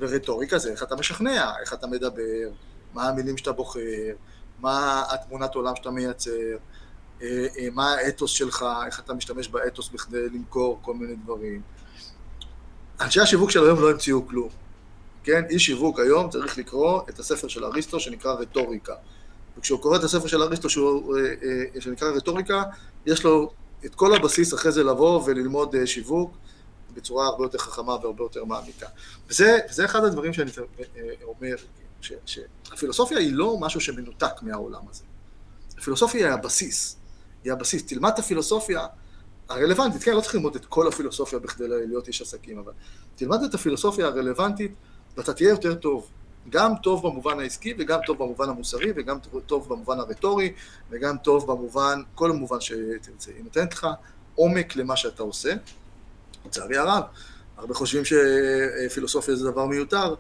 ורטוריקה זה איך אתה משכנע, איך אתה מדבר, מה המילים שאתה בוחר, מה התמונת עולם שאתה מייצר, אה, אה, מה האתוס שלך, איך אתה משתמש באתוס בכדי למכור כל מיני דברים. אנשי השיווק של היום לא המציאו כלום. כן, איש שיווק היום צריך לקרוא את הספר של אריסטו שנקרא רטוריקה. וכשהוא קורא את הספר של אריסטו שהוא, אה, שנקרא רטוריקה, יש לו את כל הבסיס אחרי זה לבוא וללמוד שיווק בצורה הרבה יותר חכמה והרבה יותר מעמיקה. וזה, וזה אחד הדברים שאני אומר, ש, שהפילוסופיה היא לא משהו שמנותק מהעולם הזה. הפילוסופיה היא הבסיס. היא הבסיס. תלמד את הפילוסופיה הרלוונטית, כן, לא צריך ללמוד את כל הפילוסופיה בכדי להיות איש עסקים, אבל תלמד את הפילוסופיה הרלוונטית ואתה תהיה יותר טוב. גם טוב במובן העסקי וגם טוב במובן המוסרי וגם טוב במובן הרטורי וגם טוב במובן, כל המובן שתרצה. היא נותנת לך עומק למה שאתה עושה. לצערי הרב, הרבה חושבים שפילוסופיה זה דבר מיותר.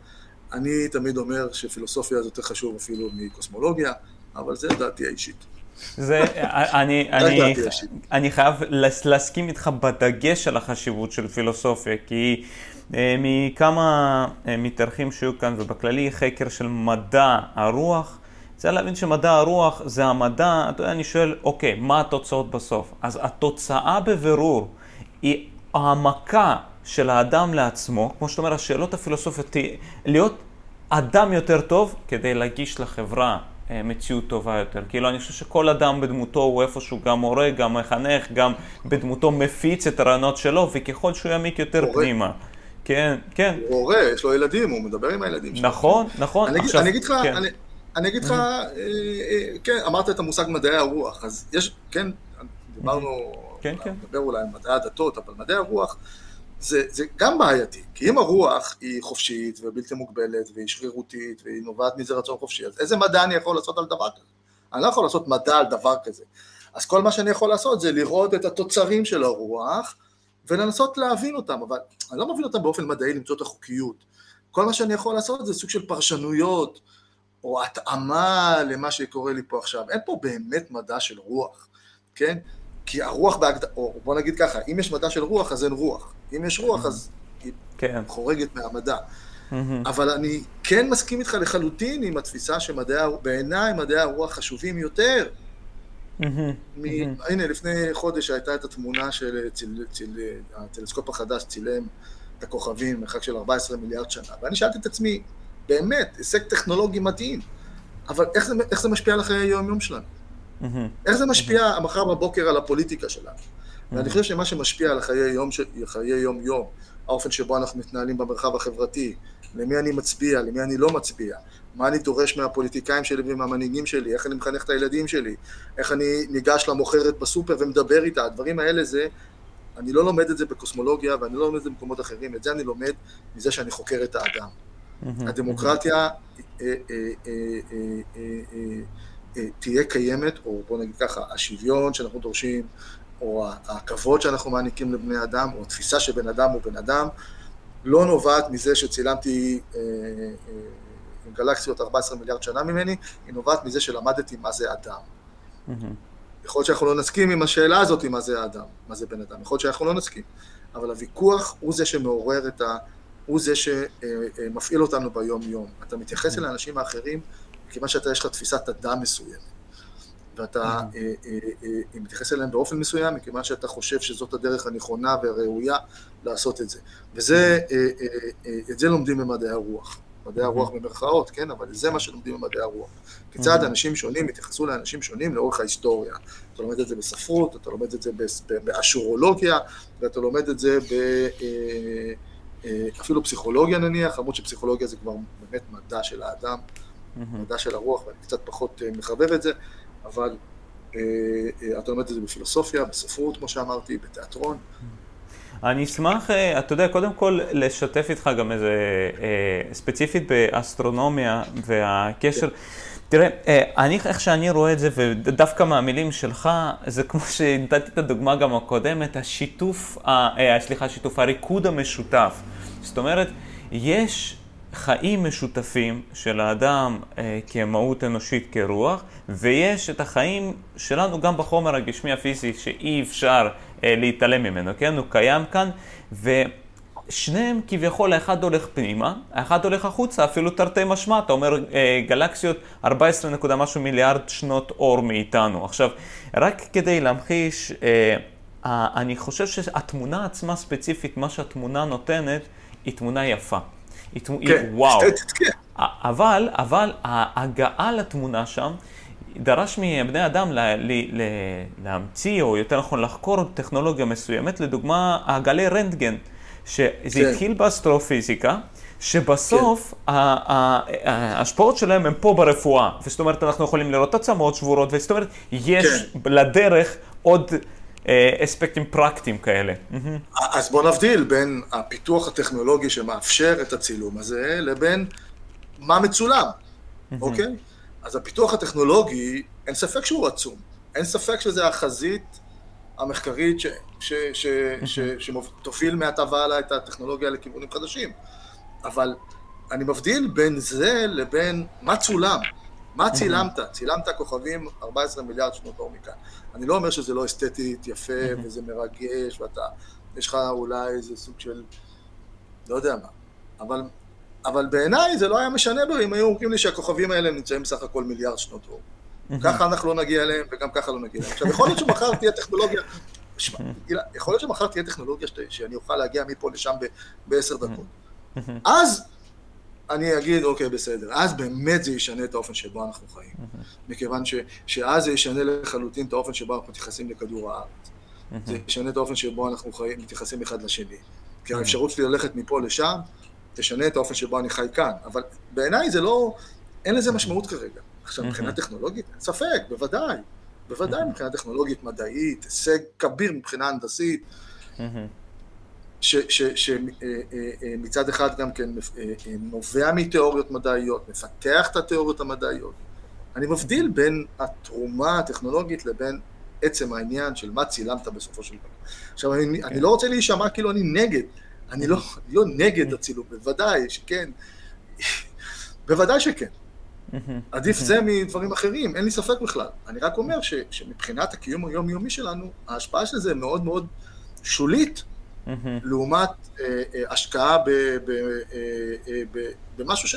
אני תמיד אומר שפילוסופיה זה יותר חשוב אפילו מקוסמולוגיה, אבל זה דעתי האישית. זה, אני, אני, אני חייב להסכים איתך בדגש על החשיבות של פילוסופיה, כי אה, מכמה אה, מתארחים שהיו כאן, ובכללי חקר של מדע הרוח, צריך להבין שמדע הרוח זה המדע, אתה יודע, אני שואל, אוקיי, מה התוצאות בסוף? אז התוצאה בבירור היא העמקה של האדם לעצמו, כמו שאתה אומר, השאלות הפילוסופיות, להיות אדם יותר טוב כדי להגיש לחברה אה, מציאות טובה יותר. כאילו, אני חושב שכל אדם בדמותו הוא איפשהו גם מורה, גם מחנך, גם בדמותו מפיץ את הרעיונות שלו, וככל שהוא יעמיק יותר מורה. פנימה. כן, כן. הוא הורה, יש לו ילדים, הוא מדבר עם הילדים שלו. נכון, נכון. אני, עכשיו, אני אגיד לך, כן. אני, אני אגיד לך, אה, אה, כן, אמרת את המושג מדעי הרוח, אז יש, כן, דיברנו, כן, כן. נדבר אולי על מדעי הדתות, אבל מדעי הרוח, זה, זה גם בעייתי, כי אם הרוח היא חופשית ובלתי מוגבלת והיא שרירותית והיא נובעת מזה רצון חופשי, אז איזה מדע אני יכול לעשות על דבר כזה? אני לא יכול לעשות מדע על דבר כזה. אז כל מה שאני יכול לעשות זה לראות את התוצרים של הרוח ולנסות להבין אותם, אבל אני לא מבין אותם באופן מדעי למצוא את החוקיות. כל מה שאני יכול לעשות זה סוג של פרשנויות או התאמה למה שקורה לי פה עכשיו. אין פה באמת מדע של רוח, כן? כי הרוח בהגדרה, או בוא נגיד ככה, אם יש מדע של רוח אז אין רוח. אם יש רוח, אז היא כן. חורגת מהמדע. אבל אני כן מסכים איתך לחלוטין עם התפיסה שמדעי, בעיניי מדעי הרוח חשובים יותר. הנה, לפני חודש הייתה את התמונה של הטלסקופ החדש צילם את הכוכבים מרחק של 14 מיליארד שנה, ואני שאלתי את עצמי, באמת, הישג טכנולוגי מדהים, אבל איך זה, איך זה משפיע על חיי היום-יום שלנו? איך זה משפיע מחר בבוקר על הפוליטיקה שלנו? ואני חושב שמה שמשפיע על חיי יום, חיי יום יום, האופן שבו אנחנו מתנהלים במרחב החברתי, למי אני מצביע, למי אני לא מצביע, מה אני דורש מהפוליטיקאים שלי ומהמנהיגים שלי, איך אני מחנך את הילדים שלי, איך אני ניגש למוכרת בסופר ומדבר איתה, הדברים האלה זה, אני לא לומד את זה בקוסמולוגיה ואני לא לומד את זה במקומות אחרים, את זה אני לומד מזה שאני חוקר את האדם. הדמוקרטיה אה, אה, אה, תהיה קיימת, או בוא נגיד ככה, השוויון שאנחנו דורשים, או הכבוד שאנחנו מעניקים לבני אדם, או התפיסה שבן אדם הוא בן אדם, לא נובעת מזה שצילמתי אה, אה, גלקסיות 14 מיליארד שנה ממני, היא נובעת מזה שלמדתי מה זה אדם. Mm-hmm. יכול להיות שאנחנו לא נסכים עם השאלה הזאת, מה זה האדם, מה זה בן אדם, יכול להיות שאנחנו לא נסכים, אבל הוויכוח הוא זה שמעורר את ה... הוא זה שמפעיל אותנו ביום-יום. אתה מתייחס אל האנשים האחרים, כיוון שאתה יש לך תפיסת אדם מסוימת. ואתה אה, אה, אה, מתייחס אליהם באופן מסוים, מכיוון שאתה חושב שזאת הדרך הנכונה והראויה לעשות את זה. וזה, את זה לומדים במדעי הרוח. מדעי הרוח במרכאות, כן, אבל זה מה שלומדים במדעי הרוח. כיצד אנשים שונים התייחסו לאנשים שונים לאורך ההיסטוריה. אתה לומד את זה בספרות, אתה לומד את זה באשורולוגיה, ואתה לומד את זה ב... אפילו פסיכולוגיה נניח, למרות שפסיכולוגיה זה כבר באמת מדע של האדם, מדע של הרוח, ואני קצת פחות מחבב את זה, אבל אה, אה, אתה לומד את זה בפילוסופיה, בספרות, כמו שאמרתי, בתיאטרון. אני אשמח, אה, אתה יודע, קודם כל לשתף איתך גם איזה, ספציפית באסטרונומיה והקשר. תראה, אני, איך שאני רואה את זה, ודווקא מהמילים שלך, זה כמו שנתתי את הדוגמה גם הקודמת, השיתוף, סליחה, השיתוף, הריקוד המשותף. זאת אומרת, יש חיים משותפים של האדם אה, כמהות אנושית כרוח, ויש את החיים שלנו גם בחומר הגשמי הפיזי שאי אפשר אה, להתעלם ממנו, כן? הוא קיים כאן, ושניהם כביכול האחד הולך פנימה, האחד הולך החוצה, אפילו תרתי משמע, אתה אומר אה, גלקסיות 14 נקודה משהו מיליארד שנות אור מאיתנו. עכשיו, רק כדי להמחיש, אה, אני חושב שהתמונה עצמה ספציפית, מה שהתמונה נותנת, היא תמונה יפה. כן, וואו. כן. אבל, אבל ההגעה לתמונה שם דרש מבני אדם לה, לה, לה, להמציא, או יותר נכון לחקור טכנולוגיה מסוימת, לדוגמה הגלי רנטגן, שזה כן. התחיל באסטרופיזיקה. שבסוף כן. ההשפעות שלהם הם פה ברפואה, וזאת אומרת אנחנו יכולים לראות עצמות שבורות, וזאת אומרת יש כן. לדרך עוד אספקטים פרקטיים כאלה. אז בוא נבדיל בין הפיתוח הטכנולוגי שמאפשר את הצילום הזה, לבין מה מצולם, אוקיי? אז הפיתוח הטכנולוגי, אין ספק שהוא עצום. אין ספק שזה החזית המחקרית שתוביל מעתה והלאה את הטכנולוגיה לכיוונים חדשים. אבל אני מבדיל בין זה לבין מה צולם. מה צילמת? צילמת כוכבים 14 מיליארד שנות אור מכאן. אני לא אומר שזה לא אסתטית יפה וזה מרגש ואתה, יש לך אולי איזה סוג של, לא יודע מה, אבל, אבל בעיניי זה לא היה משנה בו אם היו אומרים לי שהכוכבים האלה נמצאים בסך הכל מיליארד שנות אור. ככה אנחנו לא נגיע אליהם וגם ככה לא נגיע אליהם. עכשיו, יכול להיות שמחר תהיה טכנולוגיה, יכול להיות שמחר תהיה טכנולוגיה שאני אוכל להגיע מפה לשם בעשר דקות. אז אני אגיד, אוקיי, בסדר. אז באמת זה ישנה את האופן שבו אנחנו חיים. מכיוון ש, שאז זה ישנה לחלוטין את האופן שבו אנחנו מתייחסים לכדור הארץ. זה ישנה את האופן שבו אנחנו חיים, מתייחסים אחד לשני. כי האפשרות שלי ללכת מפה לשם, תשנה את האופן שבו אני חי כאן. אבל בעיניי זה לא, אין לזה משמעות כרגע. עכשיו, מבחינה טכנולוגית, אין ספק, בוודאי. בוודאי מבחינה טכנולוגית, מדעית, הישג כביר מבחינה הנדסית. שמצד אחד גם כן נובע מתיאוריות מדעיות, מפתח את התיאוריות המדעיות. אני מבדיל בין התרומה הטכנולוגית לבין עצם העניין של מה צילמת בסופו של דבר. עכשיו, אני, אני לא רוצה להישמע כאילו אני נגד, אני לא, אני לא נגד הצילום, בוודאי שכן, בוודאי שכן. עדיף זה מדברים אחרים, אין לי ספק בכלל. אני רק אומר ש, שמבחינת הקיום היומיומי שלנו, ההשפעה של זה מאוד מאוד שולית לעומת אה, אה, השקעה אה, במשהו ש...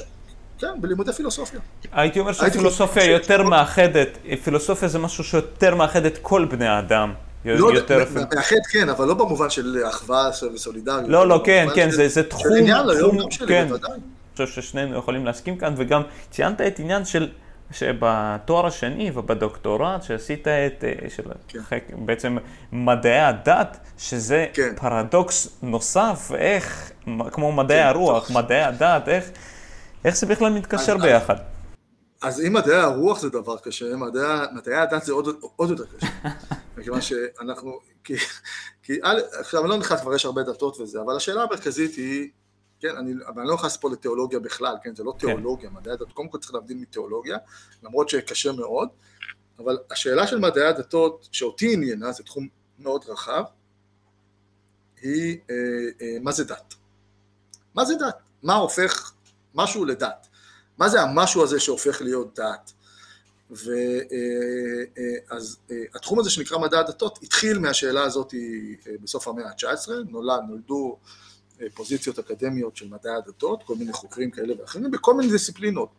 כן, בלימודי פילוסופיה. הייתי אומר שפילוסופיה יותר מאחדת, פילוסופיה זה משהו שיותר מאחד את כל בני האדם. לא, מאחד כן, אבל לא במובן של אחווה וסולידריות. לא, לא, כן, כן, זה תחום, של עניין ליום שלי, כן. בוודאי. אני חושב ששנינו יכולים להסכים כאן, וגם ציינת את עניין של שבתואר השני ובדוקטורט שעשית את, אה, של כן. בעצם מדעי הדת, שזה כן. פרדוקס נוסף, איך, כמו מדעי כן, הרוח, טוב. מדעי הדת, איך, איך זה בכלל מתקשר אז, ביחד? אז אם מדעי הרוח זה דבר קשה, מדעי, מדעי הדת זה עוד, עוד יותר קשה. מכיוון שאנחנו, כי, כי עכשיו אני לא נכנס כבר יש הרבה דתות וזה, אבל השאלה המרכזית היא כן, אני, אבל אני לא נכנס פה לתיאולוגיה בכלל, כן, זה לא כן. תיאולוגיה, כן. מדעי הדתות, קודם כל צריך להבדיל מתיאולוגיה, למרות שקשה מאוד, אבל השאלה של מדעי הדתות, שאותי עניינה, זה תחום מאוד רחב, היא אה, אה, מה זה דת. מה זה דת? מה הופך משהו לדת? מה זה המשהו הזה שהופך להיות דת? ואז אה, אה, אה, התחום הזה שנקרא מדע הדתות התחיל מהשאלה הזאת בסוף המאה ה-19, נולד, נולדו פוזיציות אקדמיות של מדעי הדתות, כל מיני חוקרים כאלה ואחרים, בכל מיני דיסציפלינות,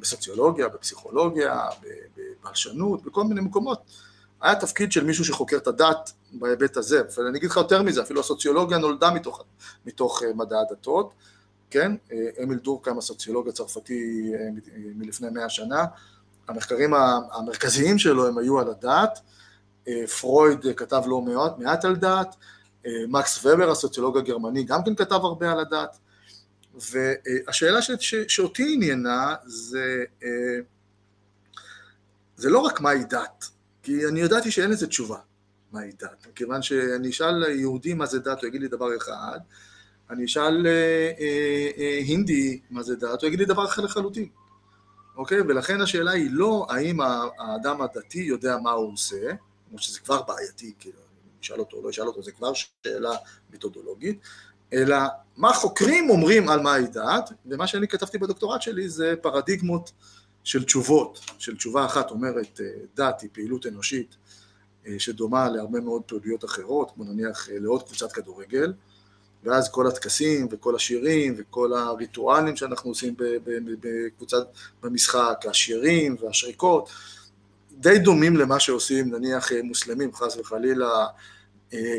בסוציולוגיה, בפסיכולוגיה, בבלשנות, בכל מיני מקומות. היה תפקיד של מישהו שחוקר את הדת בהיבט הזה, ואני אגיד לך יותר מזה, אפילו הסוציולוגיה נולדה מתוך, מתוך אה, מדעי הדתות, כן? אה, אמיל דורקהיים, הסוציולוג הצרפתי אה, מלפני מאה שנה, המחקרים המרכזיים שלו הם היו על הדת, פרויד כתב לא מעט, מעט על דת, אה, מקס ובר, הסוציולוג הגרמני, גם כן כתב הרבה על הדת, והשאלה ש, ש, שאותי עניינה זה אה, זה לא רק מהי דת, כי אני ידעתי שאין לזה תשובה, מהי דת, מכיוון שאני אשאל יהודי מה זה דת, הוא יגיד לי דבר אחד, אני אשאל אה, אה, אה, הינדי מה זה דת, הוא יגיד לי דבר אחר לחלוטין, אוקיי? ולכן השאלה היא לא האם האדם הדתי יודע מה הוא עושה, כמו שזה כבר בעייתי, כאילו, נשאל אותו או לא אשאל אותו, זה כבר שאלה מתודולוגית, אלא מה חוקרים אומרים על מהי דת, ומה שאני כתבתי בדוקטורט שלי זה פרדיגמות של תשובות, של תשובה אחת אומרת אה, דת היא פעילות אנושית אה, שדומה להרבה מאוד פעילויות אחרות, כמו נניח אה, לעוד קבוצת כדורגל, ואז כל הטקסים וכל השירים וכל הריטואלים שאנחנו עושים בקבוצת, במשחק, השירים והשריקות, די דומים למה שעושים נניח מוסלמים חס וחלילה,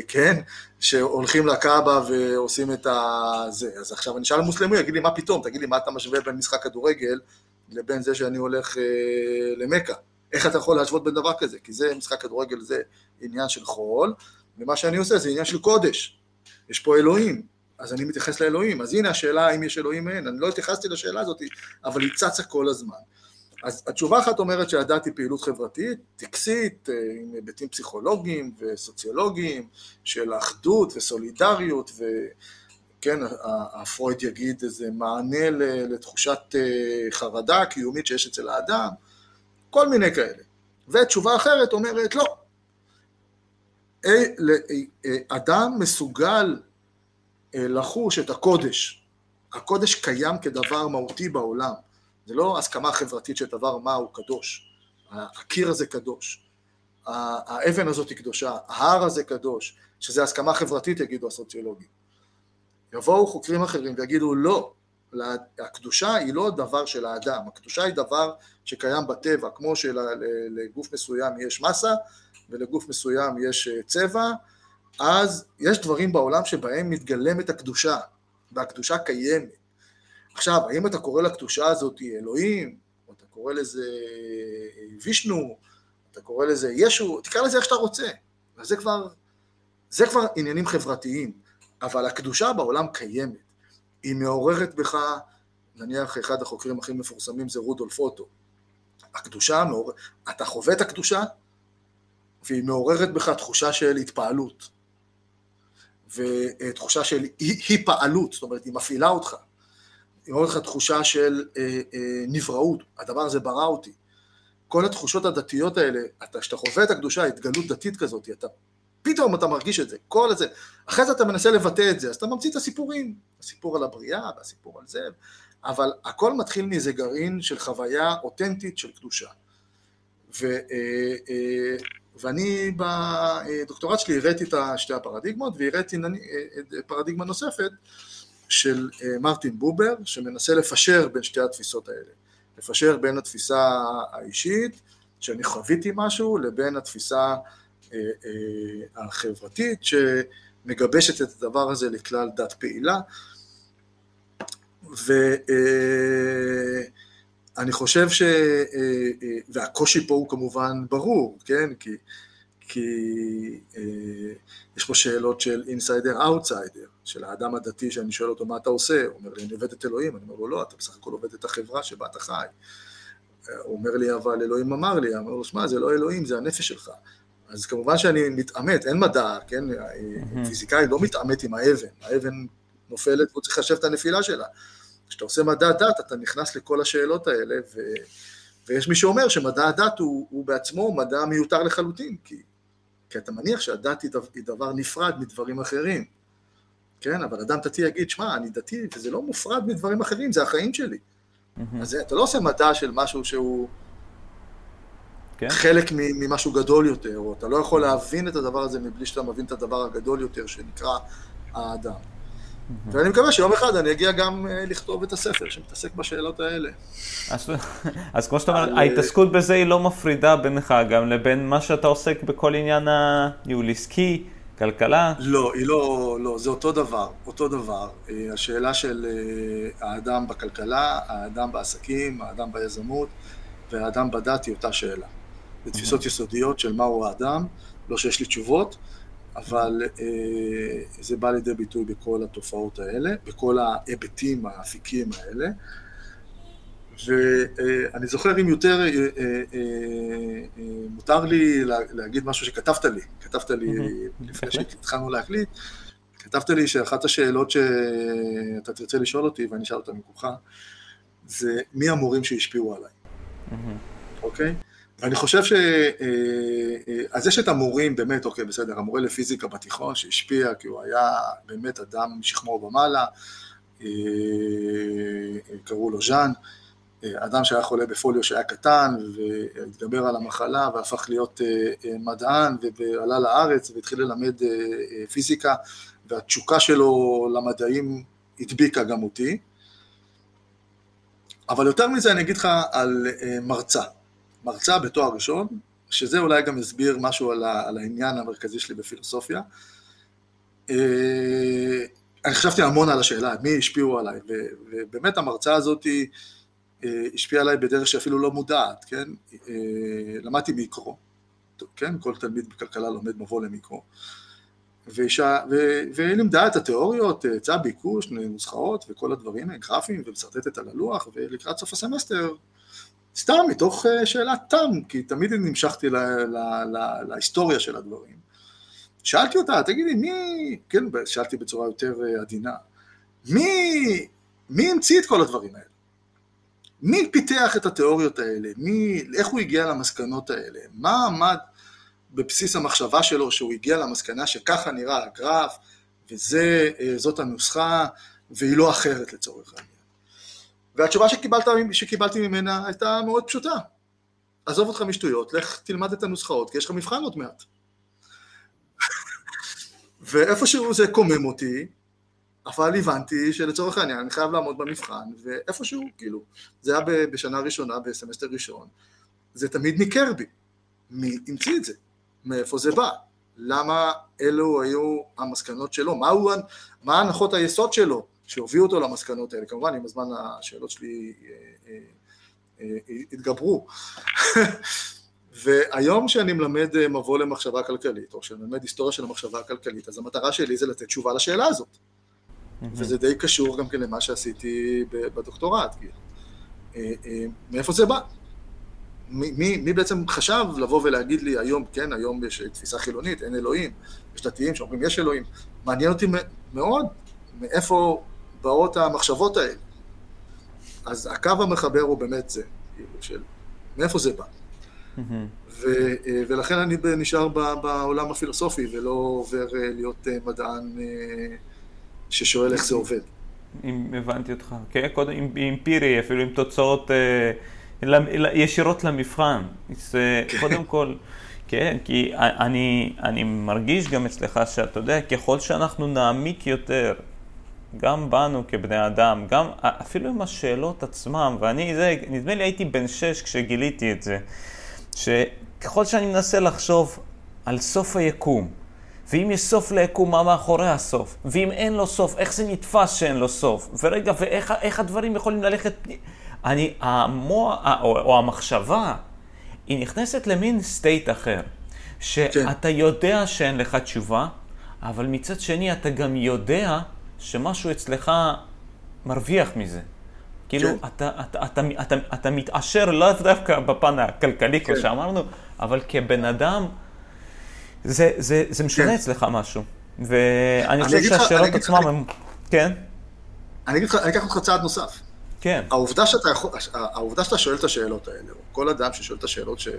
כן, שהולכים לקאבה ועושים את הזה. אז עכשיו אני אשאל מוסלמי, יגיד לי מה פתאום, תגיד לי מה אתה משווה בין משחק כדורגל לבין זה שאני הולך אה, למכה. איך אתה יכול להשוות בין דבר כזה? כי זה משחק כדורגל, זה עניין של חול, ומה שאני עושה זה עניין של קודש. יש פה אלוהים, אז אני מתייחס לאלוהים. אז הנה השאלה האם יש אלוהים אין. אני לא התייחסתי לשאלה הזאת, אבל היא צצה כל הזמן. אז התשובה אחת אומרת שהדת היא פעילות חברתית, טקסית, אה, עם היבטים פסיכולוגיים וסוציולוגיים, של אחדות וסולידריות, ו... כן, הפרויד יגיד איזה מענה לתחושת אה, חרדה קיומית שיש אצל האדם, כל מיני כאלה. ותשובה אחרת אומרת לא. אה, אדם מסוגל לחוש את הקודש. הקודש קיים כדבר מהותי בעולם. זה לא הסכמה חברתית של דבר מה הוא קדוש. הקיר הזה קדוש. האבן הזאת היא קדושה. ההר הזה קדוש. שזה הסכמה חברתית, יגידו הסוציולוגים. יבואו חוקרים אחרים ויגידו לא, הקדושה היא לא דבר של האדם, הקדושה היא דבר שקיים בטבע, כמו שלגוף מסוים יש מסה ולגוף מסוים יש אה, צבע, אז יש דברים בעולם שבהם מתגלמת הקדושה, והקדושה קיימת. עכשיו, האם אתה קורא לקדושה הזאת אלוהים, או אתה קורא לזה אה, וישנו, אתה קורא לזה ישו, תקרא לזה איך שאתה רוצה, וזה כבר, זה כבר עניינים חברתיים. אבל הקדושה בעולם קיימת. היא מעוררת בך, נניח אחד החוקרים הכי מפורסמים זה רודולף אוטו. הקדושה, מעור... אתה חווה את הקדושה, והיא מעוררת בך תחושה של התפעלות. ותחושה של אי פעלות, זאת אומרת, היא מפעילה אותך. היא מעוררת לך תחושה של אה, אה, נבראות, הדבר הזה ברא אותי. כל התחושות הדתיות האלה, כשאתה חווה את הקדושה, התגלות דתית כזאת, אתה פתאום אתה מרגיש את זה, כל הזה. אחרי זה אתה מנסה לבטא את זה, אז אתה ממציא את הסיפורים, הסיפור על הבריאה והסיפור על זה, אבל הכל מתחיל מאיזה גרעין של חוויה אותנטית של קדושה. ו, אה, אה, ואני בדוקטורט שלי הראיתי את שתי הפרדיגמות, והראיתי אה, פרדיגמה נוספת של מרטין בובר, שמנסה לפשר בין שתי התפיסות האלה. לפשר בין התפיסה האישית, שאני חוויתי משהו, לבין התפיסה אה, אה, החברתית שמגבשת את הדבר הזה לכלל דת פעילה. ואני אה, חושב ש... והקושי פה הוא כמובן ברור, כן? כי, כי יש פה שאלות של insider outsider, של האדם הדתי שאני שואל אותו מה אתה עושה, הוא אומר לי אני עובד את אלוהים, אני אומר לו לא, אתה בסך הכל עובד את החברה שבה אתה חי. הוא אומר לי אבל אלוהים אמר לי, אומר לו שמע זה לא אלוהים זה הנפש שלך. אז כמובן שאני מתעמת, אין מדע, כן, פיזיקאי לא מתעמת עם האבן, האבן נופלת והוא צריך לחשב את הנפילה שלה. כשאתה עושה מדע דת, אתה נכנס לכל השאלות האלה, ו... ויש מי שאומר שמדע הדת הוא, הוא בעצמו מדע מיותר לחלוטין, כי, כי אתה מניח שהדת היא דבר נפרד מדברים אחרים, כן, אבל אדם דתי יגיד, שמע, אני דתי, וזה לא מופרד מדברים אחרים, זה החיים שלי. Mm-hmm. אז אתה לא עושה מדע של משהו שהוא... כן? חלק ממשהו גדול יותר, או אתה לא יכול להבין את הדבר הזה מבלי שאתה מבין את הדבר הגדול יותר שנקרא האדם. ואני מקווה שיום אחד אני אגיע גם אה, לכתוב את הספר שמתעסק בשאלות האלה. אז, אז כמו שאתה אומר, ההתעסקות בזה היא לא מפרידה בינך גם לבין מה שאתה עוסק בכל עניין הניהול עסקי, כלכלה? לא, היא לא, לא, זה אותו דבר, אותו דבר. אה, השאלה של אה, האדם בכלכלה, האדם בעסקים, האדם ביזמות והאדם בדת היא אותה שאלה. בתפיסות יסודיות של מהו האדם, לא שיש לי תשובות, אבל אה, זה בא לידי ביטוי בכל התופעות האלה, בכל ההיבטים האפיקים האלה. ואני זוכר אם יותר, אה, אה, אה, מותר לי להגיד משהו שכתבת לי, כתבת לי לפני שהתחלנו להקליט, כתבת לי שאחת השאלות שאתה תרצה לשאול אותי, ואני אשאל אותה מכוחה, זה מי המורים שהשפיעו עליי, אוקיי? ואני חושב ש... אז יש את המורים, באמת, אוקיי, בסדר, המורה לפיזיקה בתיכון שהשפיע, כי הוא היה באמת אדם משכמו ומעלה, קראו לו ז'אן, אדם שהיה חולה בפוליו שהיה קטן והתגבר על המחלה והפך להיות אה, אה, מדען ועלה לארץ והתחיל ללמד אה, פיזיקה והתשוקה שלו למדעים הדביקה גם אותי. אבל יותר מזה אני אגיד לך על מרצה, מרצה בתואר ראשון, שזה אולי גם יסביר משהו על, העניין המרכזי שלי בפילוסופיה. אני חשבתי המון על השאלה, מי השפיעו עליי, ובאמת המרצה הזאתי אה, השפיע עליי בדרך שאפילו לא מודעת, כן? אה, למדתי מיקרו, כן? כל תלמיד בכלכלה לומד מבוא למיקרו. והיא לימדה את התיאוריות, היצע ביקוש, נוסחאות וכל הדברים, גרפיים, ומשרטטת על הלוח, ולקראת סוף הסמסטר, סתם מתוך אה, שאלת תם, כי תמיד נמשכתי לה, לה, לה, להיסטוריה של הדברים. שאלתי אותה, תגידי, מי, כן, שאלתי בצורה יותר עדינה, מי, מי המציא את כל הדברים האלה? מי פיתח את התיאוריות האלה? מי, איך הוא הגיע למסקנות האלה? מה עמד בבסיס המחשבה שלו שהוא הגיע למסקנה שככה נראה הגרף, וזאת אה, הנוסחה, והיא לא אחרת לצורך העניין. והתשובה שקיבלת, שקיבלתי ממנה הייתה מאוד פשוטה. עזוב אותך משטויות, לך תלמד את הנוסחאות, כי יש לך מבחן עוד מעט. ואיפשהו זה קומם אותי, אבל הבנתי שלצורך העניין אני חייב לעמוד במבחן, ואיפשהו, כאילו, זה היה בשנה ראשונה, בסמסטר ראשון, זה תמיד ניכר בי. מי המציא את זה? מאיפה זה בא? למה אלו היו המסקנות שלו? מה, הוא, מה הנחות היסוד שלו שהובילו אותו למסקנות האלה? כמובן, עם הזמן השאלות שלי התגברו. אה, אה, אה, והיום שאני מלמד מבוא למחשבה כלכלית, או שאני מלמד היסטוריה של המחשבה הכלכלית, אז המטרה שלי זה לתת תשובה לשאלה הזאת. וזה די קשור גם כן למה שעשיתי בדוקטורט, כאילו. אה, אה, מאיפה זה בא? מי, מי, מי בעצם חשב לבוא ולהגיד לי היום, כן, היום יש תפיסה חילונית, אין אלוהים, יש דתיים שאומרים יש אלוהים, מעניין אותי מאוד מאיפה באות המחשבות האלה. אז הקו המחבר הוא באמת זה, כאילו, של מאיפה זה בא. ו, אה, ולכן אני נשאר בעולם הפילוסופי ולא עובר להיות מדען ששואל איך זה עובד. אם הבנתי אותך, כן? קודם עם אמפירי, אפילו עם תוצאות אה, ישירות למבחן. זה כן. קודם כל, כן, כי אני, אני מרגיש גם אצלך שאתה יודע, ככל שאנחנו נעמיק יותר, גם בנו כבני אדם, גם אפילו עם השאלות עצמם, ואני, זה, נדמה לי הייתי בן שש כשגיליתי את זה, שככל שאני מנסה לחשוב על סוף היקום, ואם יש סוף ליקום, מה מאחורי הסוף? ואם אין לו סוף, איך זה נתפס שאין לו סוף? ורגע, ואיך הדברים יכולים ללכת... אני, המוח, או, או המחשבה, היא נכנסת למין סטייט אחר. שאתה כן. יודע שאין לך תשובה, אבל מצד שני אתה גם יודע שמשהו אצלך מרוויח מזה. כאילו, כן. אתה, אתה, אתה, אתה, אתה מתעשר לאו דווקא בפן הכלכלי, כן. כמו שאמרנו, אבל כבן אדם... זה, זה, זה משנה כן. אצלך משהו. ואני חושב שהשאלות עצמם הם... כן? אני אגיד לך, אני אקח אותך צעד נוסף. כן. העובדה שאתה, יכול, העובדה שאתה שואל את השאלות האלה, או כל אדם ששואל את השאלות שעל,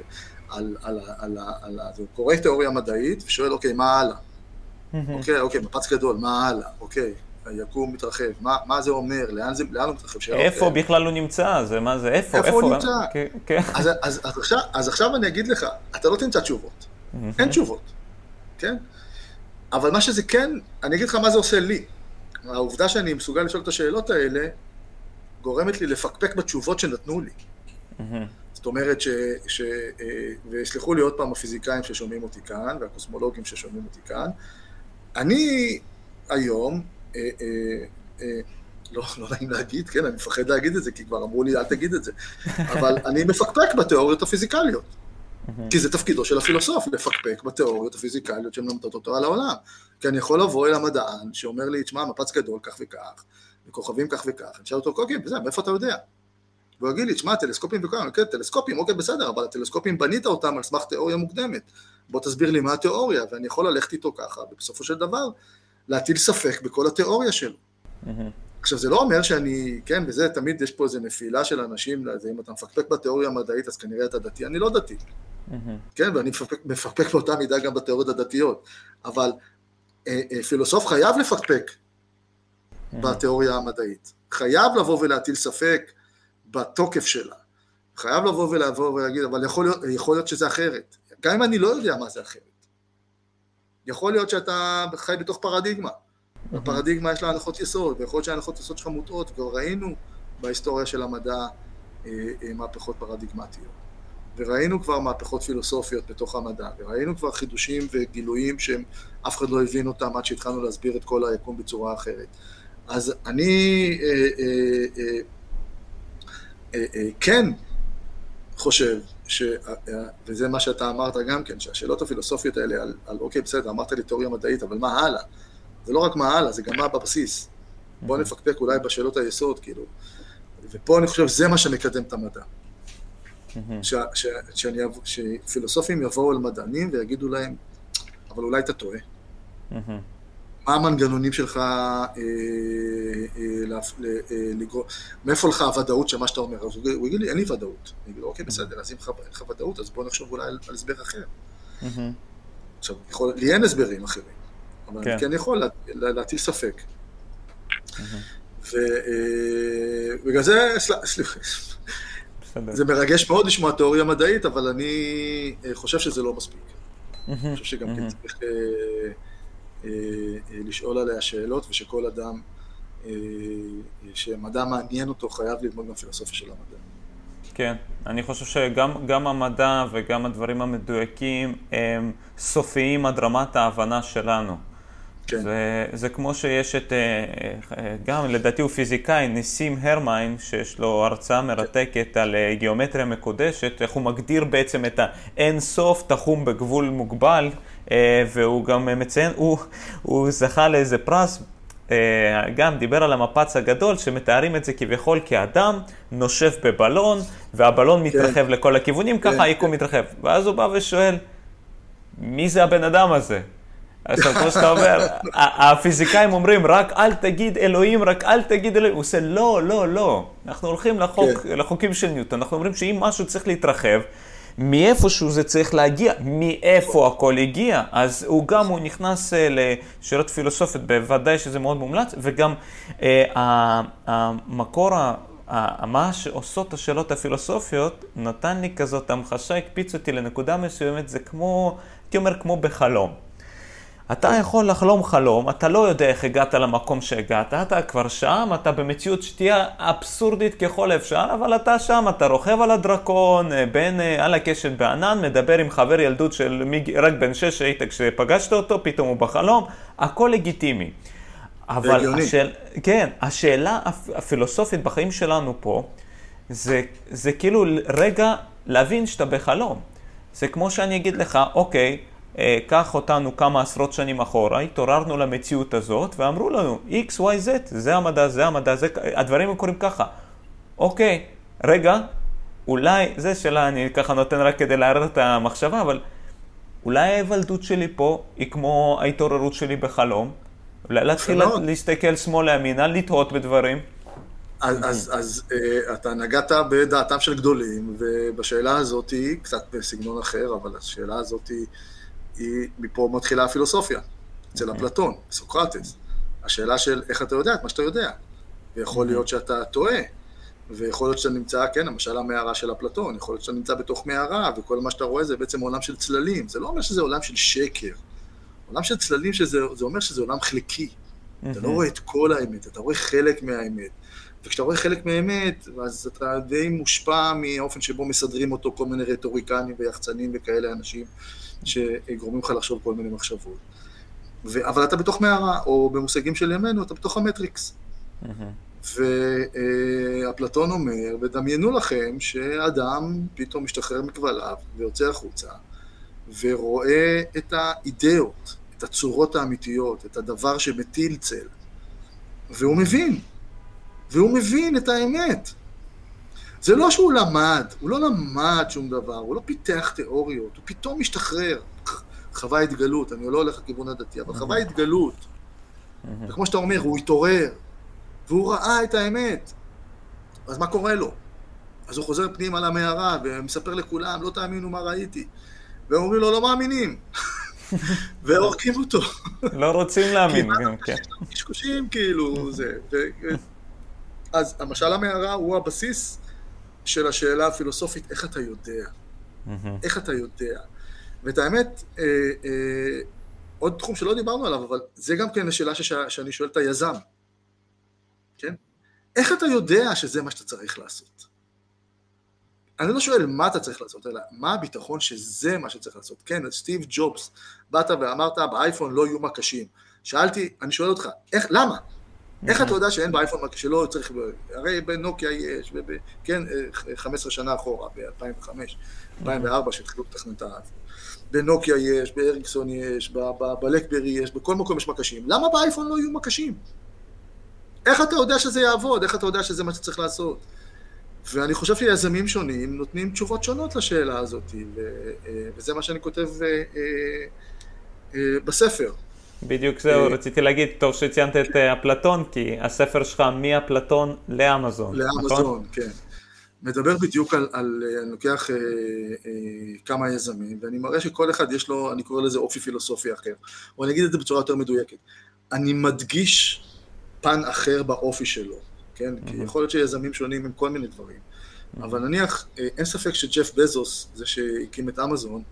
על, על, על, על, הוא קורא תיאוריה מדעית ושואל, אוקיי, מה הלאה? אוקיי, אוקיי, מפץ גדול, מה הלאה? אוקיי, היקום מתרחב, מה, מה זה אומר, לאן, זה, לאן הוא מתרחב? איפה אוקיי. בכלל הוא נמצא? זה מה זה, איפה? איפה, איפה הוא נמצא? כן, כן. אז, אז, אז, עכשיו, אז עכשיו אני אגיד לך, אתה לא תמצא תשובות. אין תשובות. כן? אבל מה שזה כן, אני אגיד לך מה זה עושה לי. העובדה שאני מסוגל לשאול את השאלות האלה, גורמת לי לפקפק בתשובות שנתנו לי. זאת אומרת ש... ש אה, ויסלחו לי עוד פעם הפיזיקאים ששומעים אותי כאן, והקוסמולוגים ששומעים אותי כאן, אני היום, אה, אה, לא, לא נעים להגיד, כן, אני מפחד להגיד את זה, כי כבר אמרו לי, אל תגיד את זה, אבל אני מפקפק בתיאוריות הפיזיקליות. כי זה תפקידו של הפילוסוף, לפקפק בתיאוריות הפיזיקליות שמלמדות אותו על העולם. כי אני יכול לבוא אל המדען שאומר לי, תשמע, מפץ גדול, כך וכך, וכוכבים כך וכך, אני אשאל אותו, אוקיי, וזה, מאיפה אתה יודע? והוא יגיד לי, תשמע, טלסקופים וכאלה, כן, טלסקופים, אוקיי, בסדר, אבל הטלסקופים בנית אותם על סמך תיאוריה מוקדמת. בוא תסביר לי מה התיאוריה, ואני יכול ללכת איתו ככה, ובסופו של דבר, להטיל ספק בכל התיאוריה שלו. עכשיו, זה לא אומר שאני, כן, וזה תמיד יש פה איזו נפילה של אנשים, אם אתה מפקפק בתיאוריה המדעית, אז כנראה אתה דתי. אני לא דתי. כן, ואני מפקפק, מפקפק באותה מידה גם בתיאוריות הדתיות. אבל אה, אה, פילוסוף חייב לפקפק בתיאוריה המדעית. חייב לבוא ולהטיל ספק בתוקף שלה. חייב לבוא ולבוא ולהגיד, אבל יכול להיות, יכול להיות שזה אחרת. גם אם אני לא יודע מה זה אחרת. יכול להיות שאתה חי בתוך פרדיגמה. בפרדיגמה יש לה הנחות יסוד, ויכול להיות שההנחות יסוד שלך מוטעות, וכבר ראינו בהיסטוריה של המדע אה, אה, מהפכות פרדיגמטיות. וראינו כבר מהפכות פילוסופיות בתוך המדע, וראינו כבר חידושים וגילויים שאף אחד לא הבין אותם עד שהתחלנו להסביר את כל היקום בצורה אחרת. אז אני אה, אה, אה, כן חושב, ש, וזה מה שאתה אמרת גם כן, שהשאלות הפילוסופיות האלה על, על אוקיי בסדר, אמרת לי תיאוריה מדעית, אבל מה הלאה? זה לא רק מה הלאה, זה גם מה בבסיס. בוא נפקפק אולי בשאלות היסוד, כאילו. ופה אני חושב שזה מה שמקדם את המדע. שפילוסופים יבואו אל מדענים ויגידו להם, אבל אולי אתה טועה. מה המנגנונים שלך אה, אה, לגרום, מאיפה לך הוודאות של מה שאתה אומר? אז הוא יגיד לי, אין לי ודאות. אני אגיד לו, אוקיי, בסדר, אז אם אין לך ודאות, אז בוא נחשוב אולי על הסבר אחר. עכשיו, לי אין הסברים אחרים. אבל כן. אני כן יכול להטיל ספק. ובגלל אה, זה, סליחה, זה מרגש מאוד לשמוע תיאוריה מדעית, אבל אני אה, חושב שזה לא מספיק. אני חושב שגם כן צריך אה, לשאול עליה שאלות, ושכל אדם שמדע מעניין אותו חייב ללמוד גם פילוסופיה של המדע. כן, אני חושב שגם המדע וגם הדברים המדויקים הם סופיים עד רמת ההבנה שלנו. כן. זה, זה כמו שיש את, אה, אה, גם לדעתי הוא פיזיקאי, ניסים הרמיין, שיש לו הרצאה מרתקת על אה, גיאומטריה מקודשת, איך הוא מגדיר בעצם את האין סוף תחום בגבול מוגבל, והוא גם מציין, הוא, הוא זכה לאיזה פרס, גם דיבר על המפץ הגדול, שמתארים את זה כביכול כאדם נושף בבלון, והבלון כן. מתרחב לכל הכיוונים, ככה כן. היקום מתרחב. ואז הוא בא ושואל, מי זה הבן אדם הזה? עכשיו, כמו שאתה אומר, הפיזיקאים אומרים, רק אל תגיד אלוהים, רק אל תגיד אלוהים. הוא עושה, לא, לא, לא. אנחנו הולכים לחוק, כן. לחוקים של ניוטון, אנחנו אומרים שאם משהו צריך להתרחב, מאיפשהו זה צריך להגיע, מאיפה הכל הגיע. אז הוא גם, הוא נכנס uh, לשאלות פילוסופיות, בוודאי שזה מאוד מומלץ, וגם uh, המקור, מה שעושות השאלות הפילוסופיות, נתן לי כזאת המחשה, הקפיץ אותי לנקודה מסוימת, זה כמו, הייתי אומר, כמו בחלום. אתה יכול לחלום חלום, אתה לא יודע איך הגעת למקום שהגעת, אתה כבר שם, אתה במציאות שתהיה אבסורדית ככל אפשר, אבל אתה שם, אתה רוכב על הדרקון, אה, בין, אה, על הקשת בענן, מדבר עם חבר ילדות של רק בן שש שהיית כשפגשת אותו, פתאום הוא בחלום, הכל לגיטימי. אבל השאל... כן, השאלה הפילוסופית בחיים שלנו פה, זה, זה כאילו רגע להבין שאתה בחלום. זה כמו שאני אגיד לך, אוקיי, קח אותנו כמה עשרות שנים אחורה, התעוררנו למציאות הזאת ואמרו לנו X, Y, Z, זה המדע, זה המדע, זה, הדברים קורים ככה. אוקיי, רגע, אולי, זה שאלה, אני ככה נותן רק כדי לערער את המחשבה, אבל אולי ההיוולדות שלי פה היא כמו ההתעוררות שלי בחלום. אולי להתחיל להסתכל שמאלה ימינה, לתהות בדברים. אז, אז, אז uh, אתה נגעת בדעתם של גדולים, ובשאלה הזאת, קצת בסגנון אחר, אבל השאלה הזאת היא... היא, מפה מתחילה הפילוסופיה, אצל אוקיי. אפלטון, סוקרטס. השאלה של איך אתה יודע את מה שאתה יודע. ויכול אוקיי. להיות שאתה טועה, ויכול להיות שאתה נמצא, כן, למשל המערה של אפלטון, יכול להיות שאתה נמצא בתוך מערה, וכל מה שאתה רואה זה בעצם עולם של צללים. זה לא אומר שזה עולם של שקר. עולם של צללים, שזה, זה אומר שזה עולם חלקי. אתה לא רואה את כל האמת, אתה רואה חלק מהאמת. וכשאתה רואה חלק מהאמת, אז אתה די מושפע מהאופן שבו מסדרים אותו כל מיני רטוריקנים ויחצנים וכאלה אנשים. שגורמים לך לחשוב כל מיני מחשבות. ו... אבל אתה בתוך מערה, או במושגים של ימינו, אתה בתוך המטריקס. ואפלטון אומר, ודמיינו לכם שאדם פתאום משתחרר מכבליו ויוצא החוצה, ורואה את האידאות, את הצורות האמיתיות, את הדבר שמטיל צל, והוא מבין, והוא מבין את האמת. זה לא שהוא למד, הוא לא למד שום דבר, הוא לא פיתח תיאוריות, הוא פתאום משתחרר. חווה התגלות, אני לא הולך לכיוון הדתי, אבל חווה התגלות. וכמו שאתה אומר, הוא התעורר, והוא ראה את האמת. אז מה קורה לו? אז הוא חוזר פנימה למערה ומספר לכולם, לא תאמינו מה ראיתי. והם אומרים לו, לא מאמינים. והורגים אותו. לא רוצים להאמין, כן. קשקושים כאילו, זה. אז המשל המערה הוא הבסיס של השאלה הפילוסופית, איך אתה יודע? איך אתה יודע? ואת האמת, אה, אה, עוד תחום שלא דיברנו עליו, אבל זה גם כן השאלה שאני שואל את היזם, כן? איך אתה יודע שזה מה שאתה צריך לעשות? אני לא שואל מה אתה צריך לעשות, אלא מה הביטחון שזה מה שצריך לעשות. כן, סטיב ג'ובס, באת ואמרת, באייפון לא יהיו מקשים. שאלתי, אני שואל אותך, איך, למה? איך אתה יודע שאין באייפון שלא צריך, הרי בנוקיה יש, כן, 15 שנה אחורה, ב-2005, 2004, שהתחילו לתכנן את האייפון. בנוקיה יש, באריקסון יש, בלקברי יש, בכל מקום יש מקשים. למה באייפון לא יהיו מקשים? איך אתה יודע שזה יעבוד? איך אתה יודע שזה מה שצריך לעשות? ואני חושב שיזמים שונים נותנים תשובות שונות לשאלה הזאת, אה, וזה מה שאני כותב אה, אה, בספר. בדיוק זהו, רציתי להגיד, טוב שציינת את אפלטון, כי הספר שלך מאפלטון לאמזון, נכון? לאמזון, כן. מדבר בדיוק על, על אני לוקח אה, אה, כמה יזמים, ואני מראה שכל אחד יש לו, אני קורא לזה אופי פילוסופי אחר, או אני אגיד את זה בצורה יותר מדויקת. אני מדגיש פן אחר באופי שלו, כן? Mm-hmm. כי יכול להיות שיזמים שונים עם כל מיני דברים. Mm-hmm. אבל נניח, אה, אין ספק שג'ף בזוס, זה שהקים את אמזון,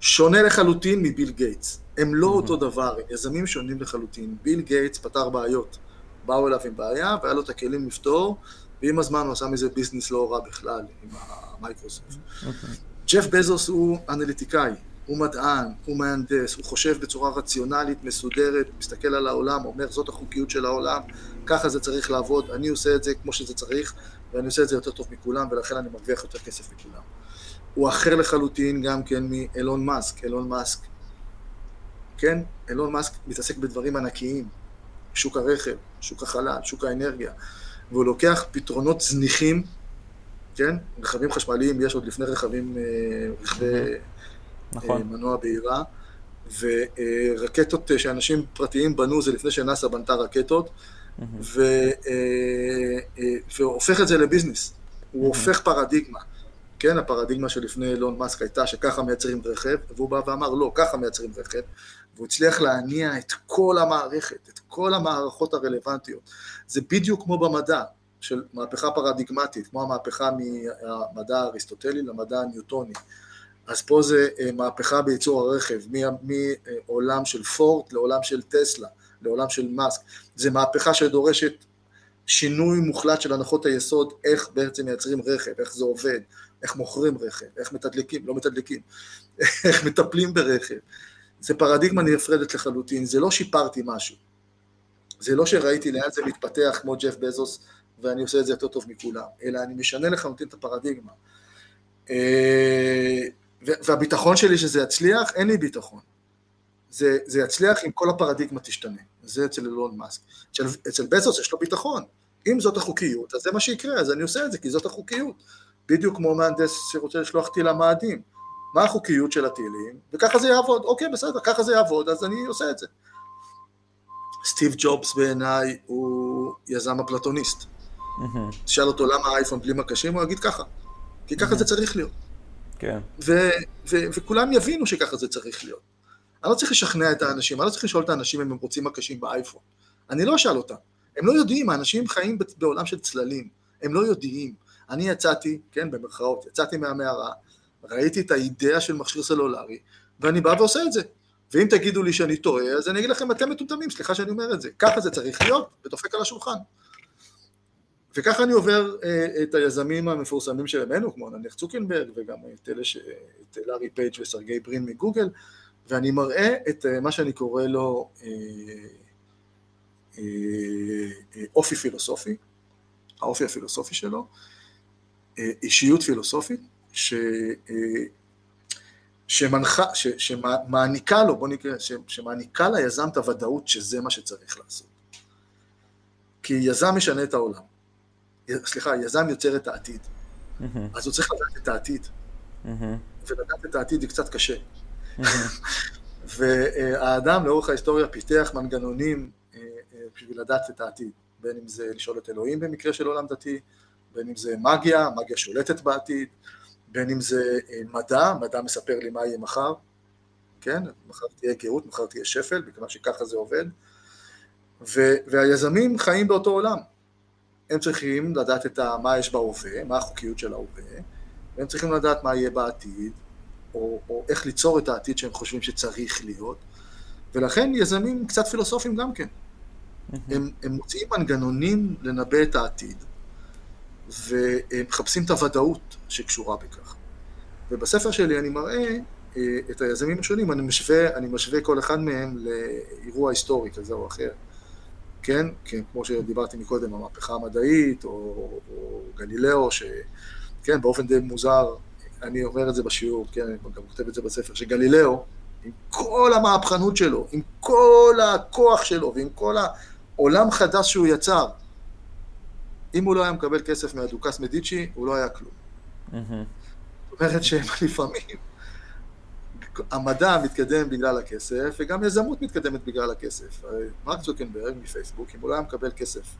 שונה לחלוטין מביל גייטס. הם לא mm-hmm. אותו דבר, יזמים שונים לחלוטין. ביל גייטס פתר בעיות. באו אליו עם בעיה, והיה לו את הכלים לפתור, ועם הזמן הוא עשה מזה ביזנס לא רע בכלל, עם המייקרוסופט. אוקיי. ג'ף בזוס הוא אנליטיקאי, הוא מדען, הוא מהנדס, הוא חושב בצורה רציונלית, מסודרת, מסתכל על העולם, אומר זאת החוקיות של העולם, ככה זה צריך לעבוד, אני עושה את זה כמו שזה צריך, ואני עושה את זה יותר טוב מכולם, ולכן אני מרוויח יותר כסף מכולם. הוא אחר לחלוטין גם כן מאלון מאסק, אלון מאסק, כן? אלון מאסק מתעסק בדברים ענקיים, שוק הרכב, שוק החלל, שוק האנרגיה. והוא לוקח פתרונות זניחים, כן? רכבים חשמליים יש עוד לפני רכבים, אה, רכבי נכון. אה, מנוע בעירה, ורקטות שאנשים פרטיים בנו זה לפני שנאס"א בנתה רקטות, ו, אה, והופך את זה לביזנס. הוא הופך פרדיגמה. כן, הפרדיגמה שלפני אילון מאסק הייתה שככה מייצרים רכב, והוא בא ואמר, לא, ככה מייצרים רכב, והוא הצליח להניע את כל המערכת, את כל המערכות הרלוונטיות. זה בדיוק כמו במדע, של מהפכה פרדיגמטית, כמו המהפכה מהמדע האריסטוטלי למדע הניוטוני. אז פה זה אה, מהפכה בייצור הרכב, מעולם של פורט לעולם של טסלה, לעולם של מאסק. זה מהפכה שדורשת שינוי מוחלט של הנחות היסוד, איך בעצם מייצרים רכב, איך זה עובד, איך מוכרים רכב, איך מתדלקים, לא מתדלקים, איך מטפלים ברכב. זה פרדיגמה נפרדת לחלוטין, זה לא שיפרתי משהו. זה לא שראיתי לאן זה מתפתח כמו ג'ף בזוס ואני עושה את זה יותר טוב מכולם, אלא אני משנה לחלוטין את הפרדיגמה. אה, והביטחון שלי שזה יצליח, אין לי ביטחון. זה, זה יצליח אם כל הפרדיגמה תשתנה. זה אצל אילון מאסק. אצל, אצל בזוס יש לו ביטחון. אם זאת החוקיות, אז זה מה שיקרה, אז אני עושה את זה, כי זאת החוקיות. בדיוק כמו מהנדס שרוצה לשלוח טיל למאדים. מה החוקיות של הטילים, וככה זה יעבוד. אוקיי, בסדר, ככה זה יעבוד, אז אני עושה את זה. סטיב ג'ובס בעיניי הוא יזם אפלטוניסט. תשאל אותו למה האייפון בלי מקשים, הוא יגיד ככה. כי ככה זה צריך להיות. כן. וכולם יבינו שככה זה צריך להיות. אני לא צריך לשכנע את האנשים, אני לא צריך לשאול את האנשים אם הם רוצים מקשים באייפון. אני לא אשאל אותם. הם לא יודעים, האנשים חיים בעולם של צללים. הם לא יודעים. אני יצאתי, כן, במרכאות, יצאתי מהמערה, ראיתי את האידאה של מכשיר סלולרי, ואני בא ועושה את זה. ואם תגידו לי שאני טועה, אז אני אגיד לכם, אתם מטומטמים, סליחה שאני אומר את זה. ככה זה צריך להיות, ודופק על השולחן. וככה אני עובר אה, את היזמים המפורסמים של ימינו, כמו נניח צוקנברג, וגם את אלה ש... את לארי פייג' וסרגי ברין מגוגל, ואני מראה את אה, מה שאני קורא לו אה, אה, אה, אופי פילוסופי, האופי הפילוסופי שלו, אה, אישיות פילוסופית, ש... אה, שמנחה, ש, שמעניקה לו, בוא נקרא, ש, שמעניקה ליזם את הוודאות שזה מה שצריך לעשות. כי יזם משנה את העולם. סליחה, יזם יוצר את העתיד. אז הוא צריך לדעת את העתיד. ולדעת את העתיד זה קצת קשה. והאדם לאורך ההיסטוריה פיתח מנגנונים אה, אה, בשביל לדעת את העתיד, בין אם זה לשאול את אלוהים במקרה של עולם דתי, בין אם זה מגיה, מגיה שולטת בעתיד, בין אם זה אה, מדע, מדע מספר לי מה יהיה מחר, כן? מחר תהיה גאות, מחר תהיה שפל, מכיוון שככה זה עובד. ו- והיזמים חיים באותו עולם. הם צריכים לדעת את ה- מה יש בהווה, מה החוקיות של ההווה, והם צריכים לדעת מה יהיה בעתיד, או, או איך ליצור את העתיד שהם חושבים שצריך להיות, ולכן יזמים קצת פילוסופים גם כן. הם, הם מוצאים מנגנונים לנבא את העתיד, והם מחפשים את הוודאות שקשורה בכך. ובספר שלי אני מראה אה, את היזמים השונים, אני משווה, אני משווה כל אחד מהם לאירוע היסטורי כזה או אחר. כן? כן, כמו שדיברתי מקודם, המהפכה המדעית, או, או גלילאו, שכן, באופן די מוזר, אני אומר את זה בשיעור, כן, אני גם כותב את זה בספר, שגלילאו, עם כל המהפכנות שלו, עם כל הכוח שלו, ועם כל העולם חדש שהוא יצר, אם הוא לא היה מקבל כסף מהדוכס מדיצ'י, הוא לא היה כלום. זאת אומרת שלפעמים המדע מתקדם בגלל הכסף, וגם יזמות מתקדמת בגלל הכסף. מרק צוקנברג מפייסבוק, אם הוא לא היה מקבל כסף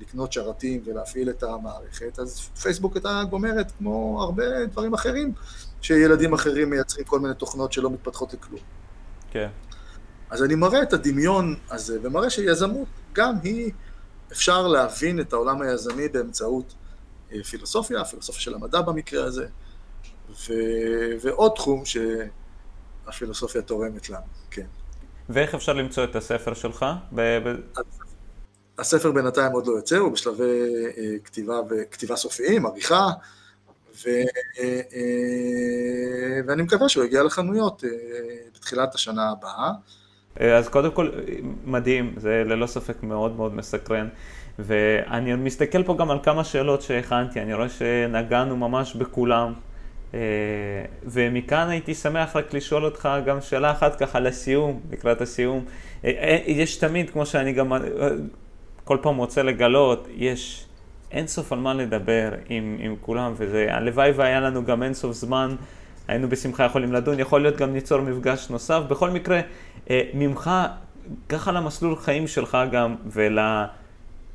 לקנות שרתים ולהפעיל את המערכת, אז פייסבוק הייתה גומרת כמו הרבה דברים אחרים, שילדים אחרים מייצרים כל מיני תוכנות שלא מתפתחות לכלום. כן. אז אני מראה את הדמיון הזה, ומראה שיזמות גם היא, אפשר להבין את העולם היזמי באמצעות אה, פילוסופיה, פילוסופיה של המדע במקרה הזה, ו... ועוד תחום שהפילוסופיה תורמת לנו, כן. ואיך אפשר למצוא את הספר שלך? ב... הספר בינתיים עוד לא יוצא, הוא בשלבי אה, כתיבה, כתיבה סופיים, עריכה, ו, אה, ואני מקווה שהוא יגיע לחנויות בתחילת השנה הבאה. אז קודם כל, מדהים, זה ללא ספק מאוד מאוד מסקרן. ואני מסתכל פה גם על כמה שאלות שהכנתי, אני רואה שנגענו ממש בכולם. ומכאן הייתי שמח רק לשאול אותך גם שאלה אחת ככה לסיום, לקראת הסיום. יש תמיד, כמו שאני גם כל פעם רוצה לגלות, יש אין סוף על מה לדבר עם, עם כולם, וזה, הלוואי והיה לנו גם אין סוף זמן, היינו בשמחה יכולים לדון, יכול להיות גם ניצור מפגש נוסף. בכל מקרה, אה, ממך, ככה למסלול חיים שלך גם, ול...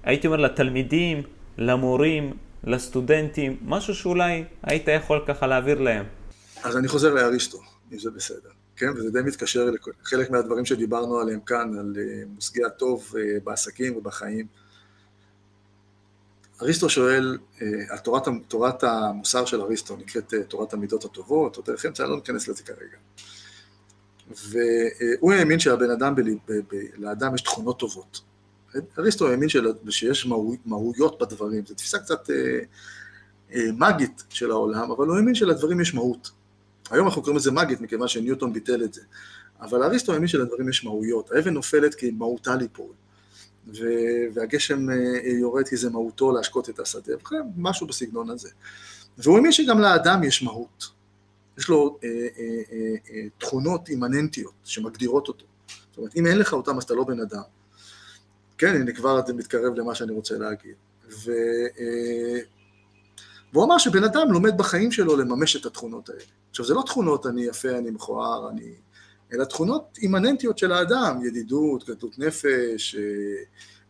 הייתי אומר לתלמידים, למורים, לסטודנטים, משהו שאולי היית יכול ככה להעביר להם. אז אני חוזר לאריסטו, אם זה בסדר. כן, וזה די מתקשר לחלק מהדברים שדיברנו עליהם כאן, על אה, מושגי הטוב אה, בעסקים ובחיים. אריסטו שואל, על תורת, תורת המוסר של אריסטו, נקראת תורת המידות הטובות, או דרך אמצע, לא ניכנס לזה כרגע. והוא האמין שהבן אדם, ב, ב, ב, לאדם יש תכונות טובות. אריסטו האמין שיש מהו, מהויות בדברים, זו תפיסה קצת אה, אה, מגית של העולם, אבל הוא האמין שלדברים יש מהות. היום אנחנו קוראים לזה מגית, מכיוון שניוטון ביטל את זה. אבל אריסטו האמין שלדברים יש מהויות. האבן נופלת כי מהותה ליפול. והגשם אה, יורד כי זה מהותו להשקות את השדה, משהו בסגנון הזה. והוא האמין שגם לאדם יש מהות. יש לו תכונות אימננטיות שמגדירות אותו. זאת אומרת, אם אין לך אותם אז אתה לא בן אדם. כן, הנה כבר זה מתקרב למה שאני רוצה להגיד. ו, אה, והוא אמר שבן אדם לומד בחיים שלו לממש את התכונות האלה. עכשיו, זה לא תכונות אני יפה, אני מכוער, אני... אלא תכונות אימננטיות של האדם, ידידות, גדלות נפש, אה,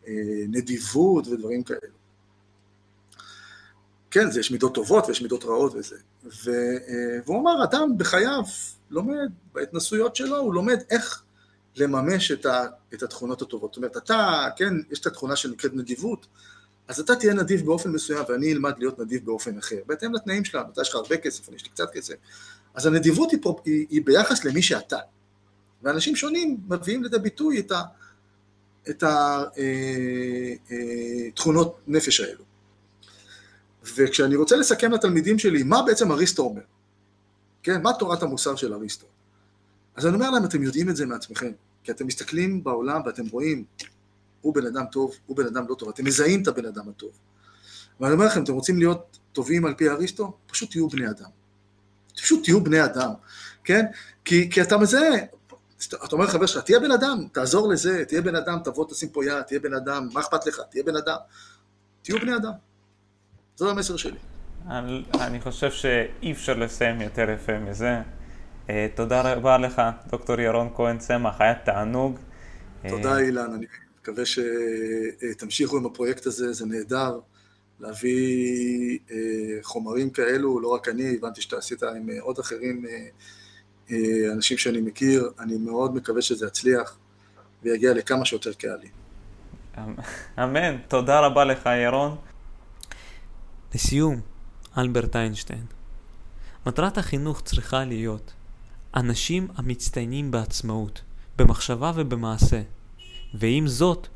אה, נדיבות ודברים כאלה. כן, זה יש מידות טובות ויש מידות רעות וזה. ו, והוא אמר, אדם בחייו לומד, בהתנסויות שלו, הוא לומד איך לממש את, ה, את התכונות הטובות. זאת אומרת, אתה, כן, יש את התכונה שנקראת נדיבות, אז אתה תהיה נדיב באופן מסוים ואני אלמד להיות נדיב באופן אחר, בהתאם לתנאים שלנו, אתה יש לך הרבה כסף, אני יש לי קצת כסף. אז הנדיבות היא, היא, היא ביחס למי שאתה. ואנשים שונים מביאים לידי ביטוי את התכונות אה, אה, נפש האלו. וכשאני רוצה לסכם לתלמידים שלי מה בעצם אריסטו אומר, כן, מה תורת המוסר של אריסטו, אז אני אומר להם, אתם יודעים את זה מעצמכם, כי אתם מסתכלים בעולם ואתם רואים, הוא בן אדם טוב, הוא בן אדם לא טוב, אתם מזהים את הבן אדם הטוב. ואני אומר לכם, אתם רוצים להיות טובים על פי אריסטו? פשוט תהיו בני אדם. פשוט תהיו בני אדם, כן? כי, כי אתה מזהה, אתה אומר לחבר שלך, תהיה בן אדם, תעזור לזה, תהיה בן אדם, תבוא תשים פה יד, תהיה בן אדם, מה אכפת לך, תהיה בן אדם. תהיו בני אדם. זה המסר שלי. אני חושב שאי אפשר לסיים יותר יפה מזה. אה, תודה רבה לך, דוקטור ירון כהן צמח, היה תענוג. תודה אילן, אני מקווה שתמשיכו עם הפרויקט הזה, זה נהדר. להביא חומרים כאלו, לא רק אני, הבנתי שאתה עשית עם עוד אחרים, אנשים שאני מכיר, אני מאוד מקווה שזה יצליח ויגיע לכמה שיותר קהלים. אמן, תודה רבה לך ירון. לסיום, אלברט איינשטיין. מטרת החינוך צריכה להיות אנשים המצטיינים בעצמאות, במחשבה ובמעשה, ועם זאת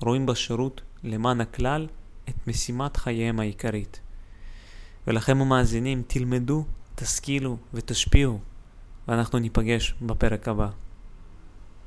רואים בשירות למען הכלל את משימת חייהם העיקרית. ולכם המאזינים, תלמדו, תשכילו ותשפיעו, ואנחנו ניפגש בפרק הבא.